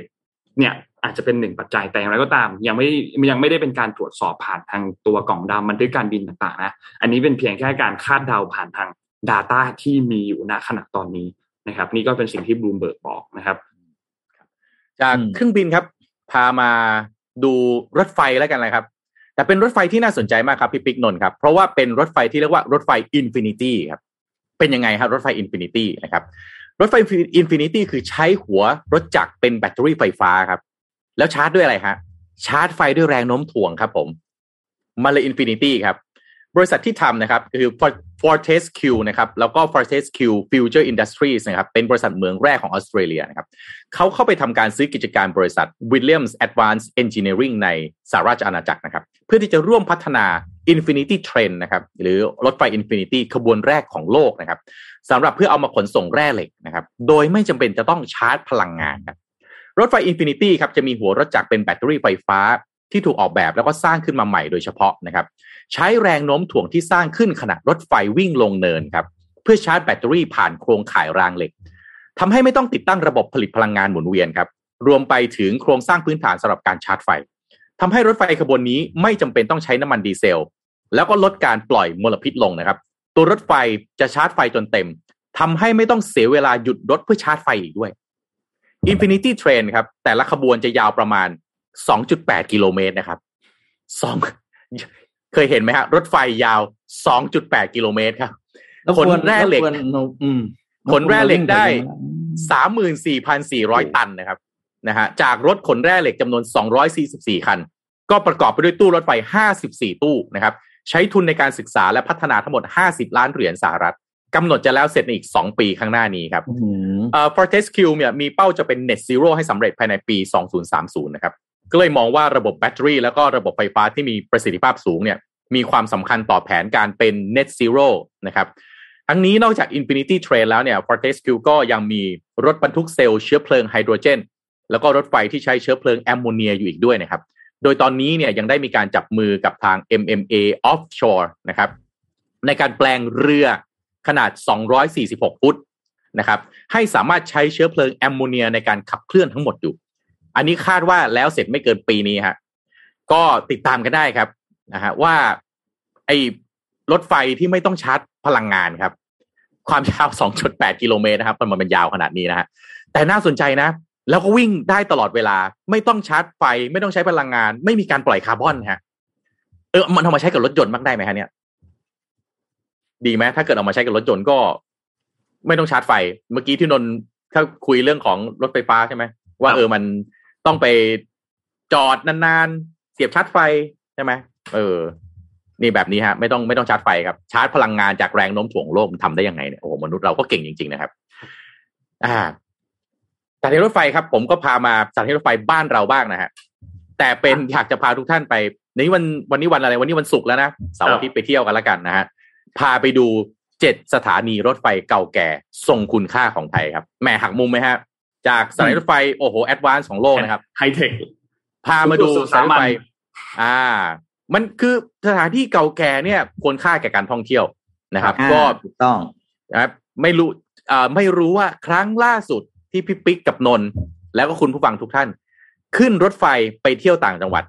เนี่ยอาจจะเป็นหนึ่งปัจจัยแต่อย่างไรก็ตาม ยังไม่ยังไม่ได้เป็นการตรวจสอบผ่านทางตัวกล่องดำบันทึกการบินต่างๆนะอันนี้เป็นเพียงแค่การคาดเดาผ่านทาง Data ที่มีอยู่ณขณะตอนนี้นะครับ นี่ก็เป็นสิ่งที่บลูมเบิร์กบอกนะครับ จากอืมเครื่องบินครับ พามาดูรถไฟแล้วกันเลยครับ แต่เป็นรถไฟที่น่าสนใจมากครับพี่ปิ๊กนนท์ครับ เพราะว่าเป็นรถไฟที่เรียกว่ารถไฟ Infinity ครับเป็นยังไงครับรถไฟ Infinity นะครับ รถไฟ Infinity คือใช้หัวรถจักรเป็นแบตเตอรี่ไฟฟ้าครับ แล้วชาร์จด้วยอะไรฮะ ชาร์จไฟด้วยแรงโน้มถ่วงครับผมมาเลย Infinity ครับ บริษัทที่ทำนะครับคือ Fortescue นะครับ แล้วก็ Fortescue Future Industries นะครับ เป็นบริษัทเหมืองแร่ของออสเตรเลียนะครับ เขาเข้าไปทำการซื้อกิจการบริษัท Williams Advanced Engineering ในสหราชอาณาจักรนะครับ เพื่อที่จะร่วมพัฒนา Infinity Train นะครับหรือรถไฟ Infinity ขบวนแรกของโลกนะครับสำหรับเพื่อเอามาขนส่งแร่เหล็กนะครับโดยไม่จำเป็นจะต้องชาร์จพลังงานครับรถไฟ Infinity ครับจะมีหัวรถจักรเป็นแบตเตอรี่ไฟฟ้าที่ถูกออกแบบแล้วก็สร้างขึ้นมาใหม่โดยเฉพาะนะครับใช้แรงโน้มถ่วงที่สร้างขึ้นขณะรถไฟวิ่งลงเนินครับเพื่อชาร์จแบตเตอรี่ผ่านโครงข่ายรางเหล็กทำให้ไม่ต้องติดตั้งระบบผลิตพลังงานหมุนเวียนครับรวมไปถึงโครงสร้างพื้นฐานสำหรับการชาร์จไฟ ทำให้รถไฟขบวนนี้ไม่จำเป็นต้องใช้น้ำมันดีเซล แล้วก็ลดการปล่อยมลพิษลงนะครับ ตัวรถไฟจะชาร์จไฟจนเต็มทำให้ไม่ต้องเสียเวลาหยุดรถเพื่อชาร์จไฟอีกด้วย Infinity Train ครับ แต่ละขบวนจะยาวประมาณ 2.8 กิโลเมตรนะครับสองเคยเห็นไหมฮะรถไฟยาว 2.8 กิโลเมตรครับแล้วขนแร่เหล็กวรอืมขนแร่เหล็กได้อืม34,400 ตันนะครับ นะฮะจากรถขนแร่เหล็กจำนวน 244 คัน ก็ประกอบไปด้วยตู้รถไฟ 54 ตู้นะครับใช้ทุนในการศึกษาและพัฒนาทั้งหมด 50 ล้านเหรียญสหรัฐกำหนดจะแล้วเสร็จในอีก 2 ปีข้างหน้านี้ครับอื้อหือเอ่อ Fortescue เนี่ยมีเป้าจะเป็น Net Zero ให้สำเร็จภายในปี 2030 นะครับก็เลยมองว่าระบบแบตเตอรี่ แล้วก็ระบบไฟฟ้าที่มีประสิทธิภาพสูงเนี่ยมีความสำคัญต่อแผนการเป็น Net Zero นะครับทั้งนี้นอกจาก Infinity Train แล้วเนี่ย Fortescue ก็ยังมีรถบรรทุกเซลล์เชื้อเพลิงไฮโดรเจน แล้วก็รถไฟที่ใช้เชื้อเพลิงแอมโมเนียอยู่อีกด้วยนะครับ โดยตอนนี้เนี่ยยังได้มีการจับมือกับทาง MMA Offshore นะครับ ในการแปลงเรือขนาด 246 ฟุตนะครับให้สามารถใช้เชื้อเพลิงแอมโมเนียในการขับเคลื่อนทั้งหมดอยู่ อันนี้คาดว่าแล้วเสร็จไม่เกินปีนี้ฮะก็ติดตามกันได้ครับนะฮะว่าไอ้รถไฟที่ไม่ต้องชาร์จพลังงานครับ ความยาว 2.8 กิโลเมตรนะครับมันมันยาวขนาดนี้นะฮะแต่น่าสนใจนะ แล้วก็วิ่งได้ตลอดเวลา ไม่ต้องชาร์จไฟ ไม่ต้องใช้พลังงาน ไม่มีการปล่อยคาร์บอนฮะ เออ มันเอามาใช้กับรถยนต์บ้างได้ไหมฮะเนี่ย ดีไหมถ้าเกิดเอามาใช้กับรถยนต์ก็ ไม่ต้องชาร์จไฟ เมื่อกี้ที่นนท์ถ้าคุยเรื่องของรถไฟฟ้าใช่ไหมว่าเออมันต้องไปจอดนานๆ เสียบชาร์จไฟใช่ไหมเออ นี่แบบนี้ฮะ ไม่ต้องไม่ต้องชาร์จไฟครับ ชาร์จพลังงานจากแรงโน้มถ่วงโลกมันทำได้ยังไงเนี่ยโอ้โหมนุษย์เราก็เก่งจริง ๆ นะครับ อ่า สถานีรถไฟครับ ผมก็พามาสถานีรถไฟบ้านเราบ้างนะฮะแต่เป็นอยากจะพาทุกท่านไปในวันวันนี้วันอะไรวันนี้วันศุกร์แล้วนะเสาร์อาทิตย์ไปเที่ยวกันแล้วกันนะฮะพาไปดูเจ็ดสถานีรถไฟเก่าแก่ทรงคุณค่าของไทยครับแหมหักมุมไหมฮะจากสถานีรถไฟโอ้โห advance ของโลกนะครับไฮเทคพามาดูเจ็ดสถานีรถไฟสามัญอ่า มันคือสถานที่เก่าแก่เนี่ยควรค่าแก่การท่องเที่ยวนะครับอ่าก็ถูกต้องนะครับไม่รู้อ่าไม่รู้ว่าครั้งล่าสุด ที่พี่ปิ๊กกับนนท์แล้วก็คุณผู้ฟังทุกท่าน ขึ้นรถไฟไปเที่ยวต่างจังหวัด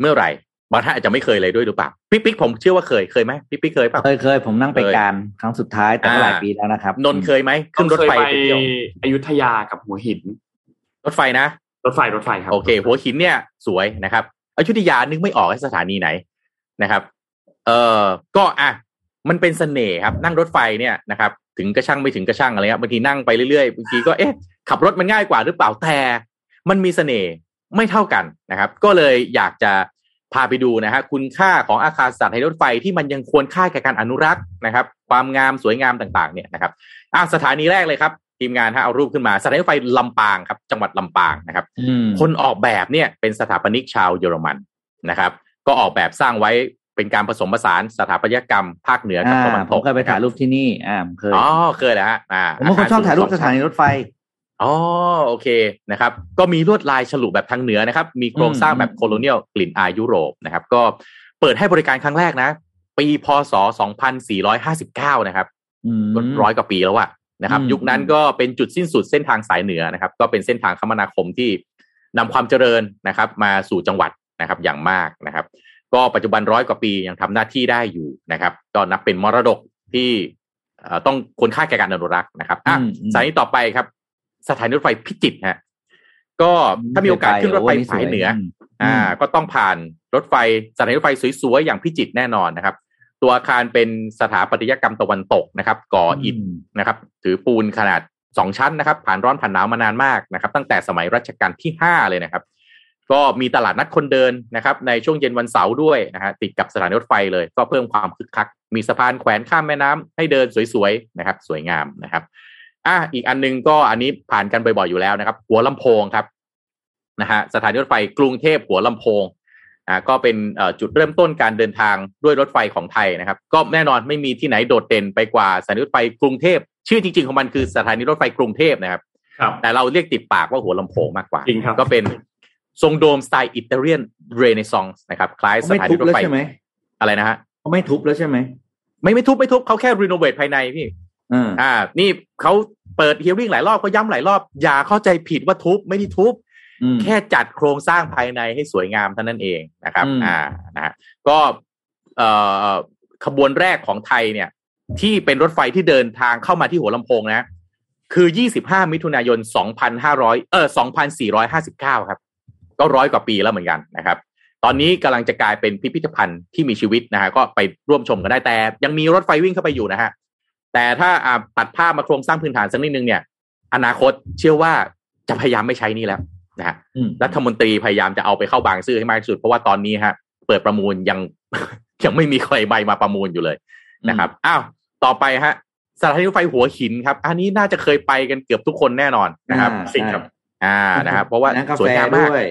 เมื่อไหร่บางท่านอาจจะไม่เคยเลยด้วยหรือเปล่าพี่ปิ๊กผมเชื่อว่าเคยเคยไหมพี่ปิ๊กเคยเปล่าเคยเคยผมนั่งไปเคยการครั้งสุดท้ายแต่ก็อ่าหลายปีแล้วนะครับนนท์เคยไหมขึ้นรถไฟเคยไปเที่ยวอยุธยากับหัวหิน รถไฟนะ รถไฟรถไฟครับโอเค หัวหินเนี่ยสวยนะครับอยุธยานึกไม่ออกว่าสถานีไหนนะครับ เออก็อะมันเป็นเสน่ห์ครับ นั่งรถไฟเนี่ยนะครับ ถึงกระช่างไม่ถึงกระช่างอะไรเงี้ยบางทีนั่งไปเรื่อยๆบางทีก็เอ๊ะขับรถมันง่ายกว่าหรือเปล่าแต่มันมีเสน่ห์ไม่เท่ากันนะครับ ก็เลยอยากจะพาไปดูนะฮะคุณค่าของอาคารสถานีรถไฟที่มันยังควรค่าแก่การอนุรักษ์นะครับ ความงามสวยงามต่างๆ เนี่ยนะครับอะสถานีแรกเลยครับ ทีมงานฮะเอารูปขึ้นมาสถานีรถไฟลำปางครับ จังหวัดลำปางนะครับอืมคนออกแบบเนี่ยเป็นสถาปนิกชาวเยอรมันนะครับ ก็ออกแบบสร้างไว้ เป็นการผสมผสานสถาปัตยกรรมภาคเหนือกับอ่าตะวันผตมกเคยไปถ่ายรูปที่นี่อ่าผมเคยอ๋อเคยแล้วฮะอ่าผมเป็นคนชอบถ่ายรูปสถานีรถไฟอ๋อโอเคนะครับ ก็มีลวดลายฉลุแบบทางเหนือนะครับ มีโครงสร้างแบบโคโลเนียลกลิ่นอายยุโรปนะครับ ก็เปิดให้บริการครั้งแรกนะ ปีพศ 2459 นะครับอืมร้อยกว่าปีแล้วอะนะครับอืมยุคนั้นก็เป็นจุดสิ้นสุดเส้นทางสายเหนือนะครับ ก็เป็นเส้นทางคมนาคมที่นำความเจริญนะครับ มาสู่จังหวัดนะครับอย่างมากนะครับ ก็ปัจจุบันร้อยกว่าปียังทำหน้าที่ได้อยู่นะครับก็นับเป็นมรดกที่เอ่อต้องควรค่าแก่การอนุรักษ์นะครับอะอืมอืมสายนี้ต่อไปครับ สถานีรถไฟพิจิตรฮะก็ถ้ามีโอกาสขึ้นรถไฟสายเหนือ อ่า ก็ต้องผ่านรถไฟสถานีรถไฟสวยๆอย่างพิจิตรแน่นอนนะครับ ตัวอาคารเป็นสถาปัตยกรรมตะวันตกนะครับ ก่ออิฐนะครับ ถือปูนขนาดสองชั้นนะครับ ผ่านร้อนผ่านหนาวมานานมากนะครับ ตั้งแต่สมัยรัชกาลที่ห้าเลยนะครับ ก็มีตลาดนัดคนเดินนะครับในช่วงเย็นวันเสาร์ด้วยนะฮะติดกับสถานีรถไฟเลย ก็เพิ่มความคึกคัก มีสะพานแขวนข้ามแม่น้ำให้เดินสวยๆนะครับ สวยงามนะครับอะอีกอันนึงก็อันนี้ผ่านกันบ่อยๆอยู่แล้วนะครับ หัวลำโพงครับนะฮะสถานีรถไฟกรุงเทพหัวลำโพงอ่าก็เป็นเอ่อจุดเริ่มต้นการเดินทางด้วยรถไฟของไทยนะครับ ก็แน่นอนไม่มีที่ไหนโดดเด่นไปกว่าสถานีรถไฟกรุงเทพชื่อจริงๆของมันคือสถานีรถไฟกรุงเทพนะครับครับแต่เราเรียกติดปากว่าหัวลำโพงมากกว่าจริงครับก็เป็น ทรงโดมสไตล์อิตาเลียนเรเนซองส์นะครับ คล้ายสเขาไม่ถาทุนีบรถแล้วไฟใช่ไหมอะไรนะฮะเขาไม่ทุบแล้วใช่ไหมไม่ไม่ทุบไม่ทุบเขาแค่รีโนเวทภายในพี่อ่าอ่า นี่เขาเปิดเฮียริ่งหลายรอบก็ย้ำหลายรอบ อย่าเข้าใจผิดว่าทุบไม่ได้ทุบอืมแค่จัดโครงสร้างภายในให้สวยงามเท่านั้นเองนะครับอืมอ่านะฮะก็เอ่อขบวนแรกของไทยเนี่ย ที่เป็นรถไฟที่เดินทางเข้ามาที่หัวลำโพงนะ คือ 25 มิถุนายน 2,500 เออ 2,459 ครับ ก็ร้อยกว่าปีแล้วเหมือนกันนะครับ ตอนนี้กำลังจะกลายเป็นพิพิธภัณฑ์ที่มีชีวิตนะฮะก็ไปร่วมชมกันได้แต่ ยังมีรถไฟวิ่งเข้าไปอยู่นะฮะแต่ถ้าอ่าตัดภาพมาโครงสร้างพื้นฐานสักนิดนึงเนี่ย อนาคตเชื่อว่าจะพยายามไม่ใช้นี่แล้วนะฮะอืมรัฐมนตรีพยายามจะเอาไปเข้าบางซื่อให้มากที่สุด เพราะว่าตอนนี้ฮะเปิดประมูลยังยังไม่มีใครใบมาประมูลอยู่เลยนะครับอ้าวต่อไปฮะสถานีรถไฟหัวหินครับ อันนี้น่าจะเคยไปกันเกือบทุกคนแน่นอนนะครับอ่าสิ่งครับ อ่านะครับเพราะว่าร้านกาแฟสวยงามมากด้วย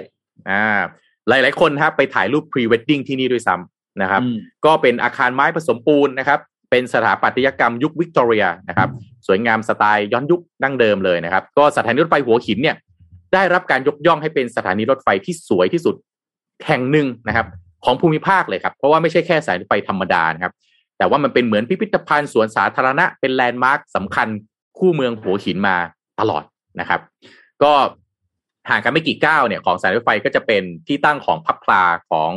อ่าหลาย ๆ คนครับไปถ่ายรูปพรีเวดดิ้งที่นี่ด้วยซ้ำนะครับอืมก็เป็นอาคารไม้ผสมปูนนะครับ เป็นสถาปัตยกรรมยุควิกตอเรียนะครับ สวยงามสไตล์ย้อนยุคดั้งเดิมเลยนะครับ ก็สถานีรถไฟหัวหินเนี่ย ได้รับการยกย่องให้เป็นสถานีรถไฟที่สวยที่สุดแห่งหนึ่งนะครับ ของภูมิภาคเลยครับ เพราะว่าไม่ใช่แค่สายรถไฟธรรมดานะครับ แต่ว่ามันเป็นเหมือนพิพิธภัณฑ์สวนสาธารณะเป็นแลนด์มาร์คสำคัญคู่เมืองหัวหินมาตลอดนะครับ ก็ ห่างกันไม่กี่ก้าวเนี่ยของสายรถไฟก็จะเป็นที่ตั้งของพับพลาของ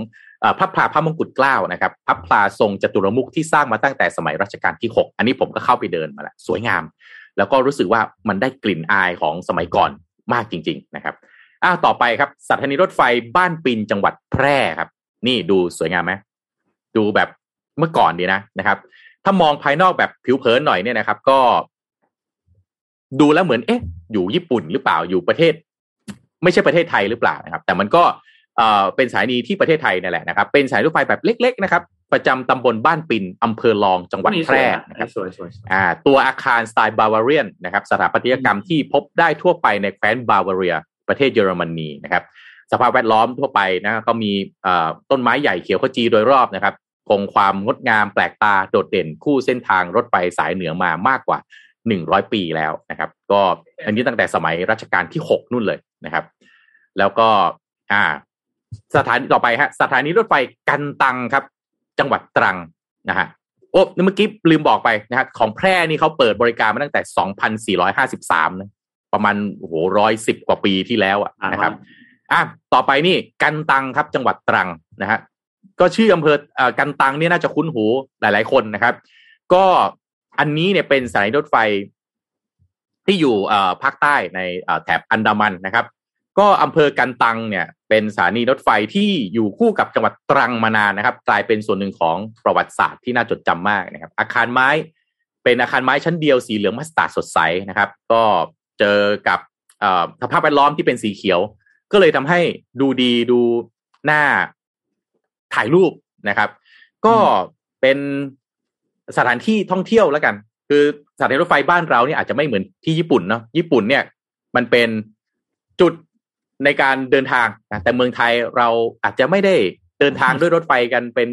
พับพลาพระมงกุฎเกล้านะครับพับพลาทรงจตุรมุขที่สร้างมาตั้งแต่สมัยรัชกาลที่ 6 อันนี้ผมก็เข้าไปเดินมาแล้วสวยงาม แล้วก็รู้สึกว่ามันได้กลิ่นอายของสมัยก่อนมากจริง ๆนะครับอ้าวต่อไปครับสถานีรถไฟบ้านปินจังหวัดแพร่ครับ นี่ดูสวยงามไหมดูแบบเมื่อก่อนดีนะนะครับ ถ้ามองภายนอกแบบผิวเผินหน่อยเนี่ยนะครับ ก็ ดูแล้วเหมือนเอ๊ะ อยู่ญี่ปุ่นหรือเปล่าอยู่ประเทศ ไม่ใช่ประเทศไทยหรือเปล่านะครับ แต่มันก็เอ่อเป็นสถายนีที่ประเทศไทยนี่แหละนะครับ เป็นสายรถไฟแบบเล็ก ๆ นะครับ ประจำตำบลบ้านปินอำเภอรองจังหวัดแพร่นะครับสวยสวยสวยอ่าตัวอาคารสไตล์บาวาเรียนนะครับ สถาปัตยกรรมที่พบได้ทั่วไปในแคว้นบาวาเรีย ประเทศเยอรมนีนะครับ สภาพแวดล้อมทั่วไปนะก็มีเอ่อต้นไม้ใหญ่เขียวขจีโดยรอบนะครับ คงความงดงามแปลกตาโดดเด่นคู่เส้นทางรถไฟสายเหนือมามากกว่า100ปีแล้วนะครับ ก็อันนี้ตั้งแต่สมัยรัชกาลที่6นู่นเลย นะครับ แล้วก็ อ่า สถานีต่อไปฮะ สถานีรถไฟกันตังครับ จังหวัดตรังนะฮะโอ้เมื่อกี้ลืมบอกไปนะฮะของแพร่นี่เขาเปิดบริการมาตั้งแต่ 2,453 นะ ประมาณโอ้โหร้อยสิบกว่าปีที่แล้วอะนะครับ อะต่อไปนี่กันตังครับ จังหวัดตรังนะฮะก็ชื่ออำเภอเอ่อกันตังเนี่ยน่าจะคุ้นหูหลาย ๆ คนนะครับ ก็อันนี้เนี่ยเป็นสถานีรถไฟ ที่อยู่ภาคใต้ในแถบอันดามันนะครับ ก็อำเภอกันตังเนี่ยเป็นสถานีรถไฟที่อยู่คู่กับจังหวัดตรังมานานนะครับ กลายเป็นส่วนหนึ่งของประวัติศาสตร์ที่น่าจดจำมากนะครับ อาคารไม้เป็นอาคารไม้ชั้นเดียวสีเหลืองมัสตาร์ดสดใสนะครับ ก็เจอกับเอ่อสภาพแวดล้อมที่เป็นสีเขียว ก็เลยทำให้ดูดีดูหน้าถ่ายรูปนะครับ ก็เป็นสถานที่ท่องเที่ยวแล้วกัน คือสถานีรถไฟบ้านเราเนี่ยอาจจะไม่เหมือนที่ญี่ปุ่นเนาะญี่ปุ่นเนี่ย มันเป็นจุดในการเดินทางนะแต่เมืองไทยเราอาจจะไม่ได้เดินทางด้วยรถไฟกันเป็น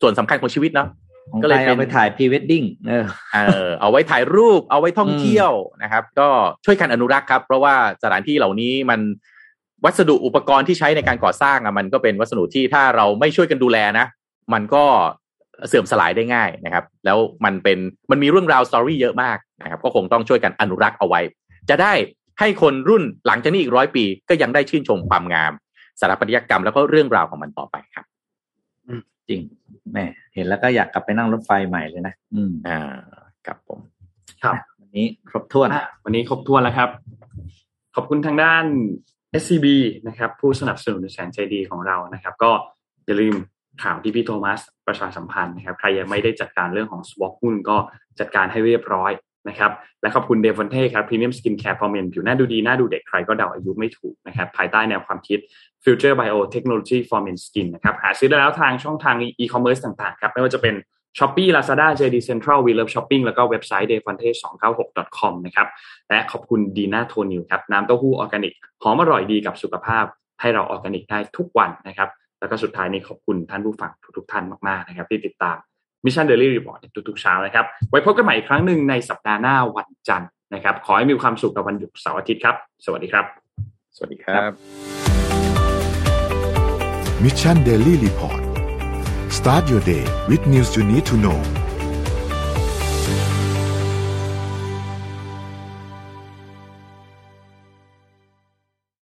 ส่วนสำคัญของชีวิตเนาะของก็ไทเลยยเป็นเอาไปถ่ายพรีเวดดิ้งเออเออเอาไว้ถ่ายรูป เอาไว้ท่องอืมเที่ยวนะครับ ก็ช่วยกันอนุรักษ์ครับ เพราะว่าสถานที่เหล่านี้มันวัสดุอุปกรณ์ที่ใช้ในการก่อสร้างอะมันก็เป็นวัสดุที่ถ้าเราไม่ช่วยกันดูแลนะ มันก็ เสื่อมสลายได้ง่ายนะครับ แล้วมันเป็นมันมีเรื่องราว story เยอะมากนะครับ ก็คงต้องช่วยกันอนุรักษ์เอาไว้ จะได้ให้คนรุ่นหลังจากนี้อีกร้อยปี ก็ยังได้ชื่นชมความงามสถาปัตยกรรมแล้วก็เรื่องราวของมันต่อไปครับจริงแหม่เห็นแล้วก็อยากกลับไปนั่งรถไฟใหม่เลยนะอืมอ่าครับผม ครับ วันนี้ครบถ้วนอะวันนี้ครบถ้วนแล้วครับ ขอบคุณทางด้าน SCB นะครับ ผู้สนับสนุนแสนใจดีของเรานะครับ ก็อย่าลืม ข่าวที่พี่โทมัสประชาสัมพันธ์นะครับใครยังไม่ได้จัดการเรื่องของ swap หุ้นก็จัดการให้เรียบร้อยนะครับและขอบคุณเดฟอนเท่ครับ Premium Skin Care for Men ผิวหน้าดูดีหน้าดูเด็กใครก็เดาอายุไม่ถูกนะครับภายใต้แนวความคิด Future Biotechnology for Men Skin นะครับหาซื้อได้แล้วทางช่องทาง e-commerce ต่างๆครับไม่ว่าจะเป็น Shopee Lazada JD Central We Love Shopping แล้วก็เว็บไซต์ defonte296.com นะครับและขอบคุณดีน่าโทนิวครับน้ำเต้าหู้ออร์แกนิกหอมอร่อยดีกับสุขภาพให้เราออร์แกนิกได้ทุกวันนะครับ แล้วก็สุดท้ายนี้ขอบคุณท่านผู้ฟังทุกๆท่านมากๆนะครับ ที่ติดตาม Mission Daily Report ในทุกๆเช้านะครับ ไว้พบกันใหม่อีกครั้งหนึ่งในสัปดาห์หน้าวันจันทร์นะครับ ขอให้มีความสุขกับวันหยุดเสาร์อาทิตย์ครับ สวัสดีครับ สวัสดีครับมิชชันเดลี่รีพอร์ต start your day with news you need to know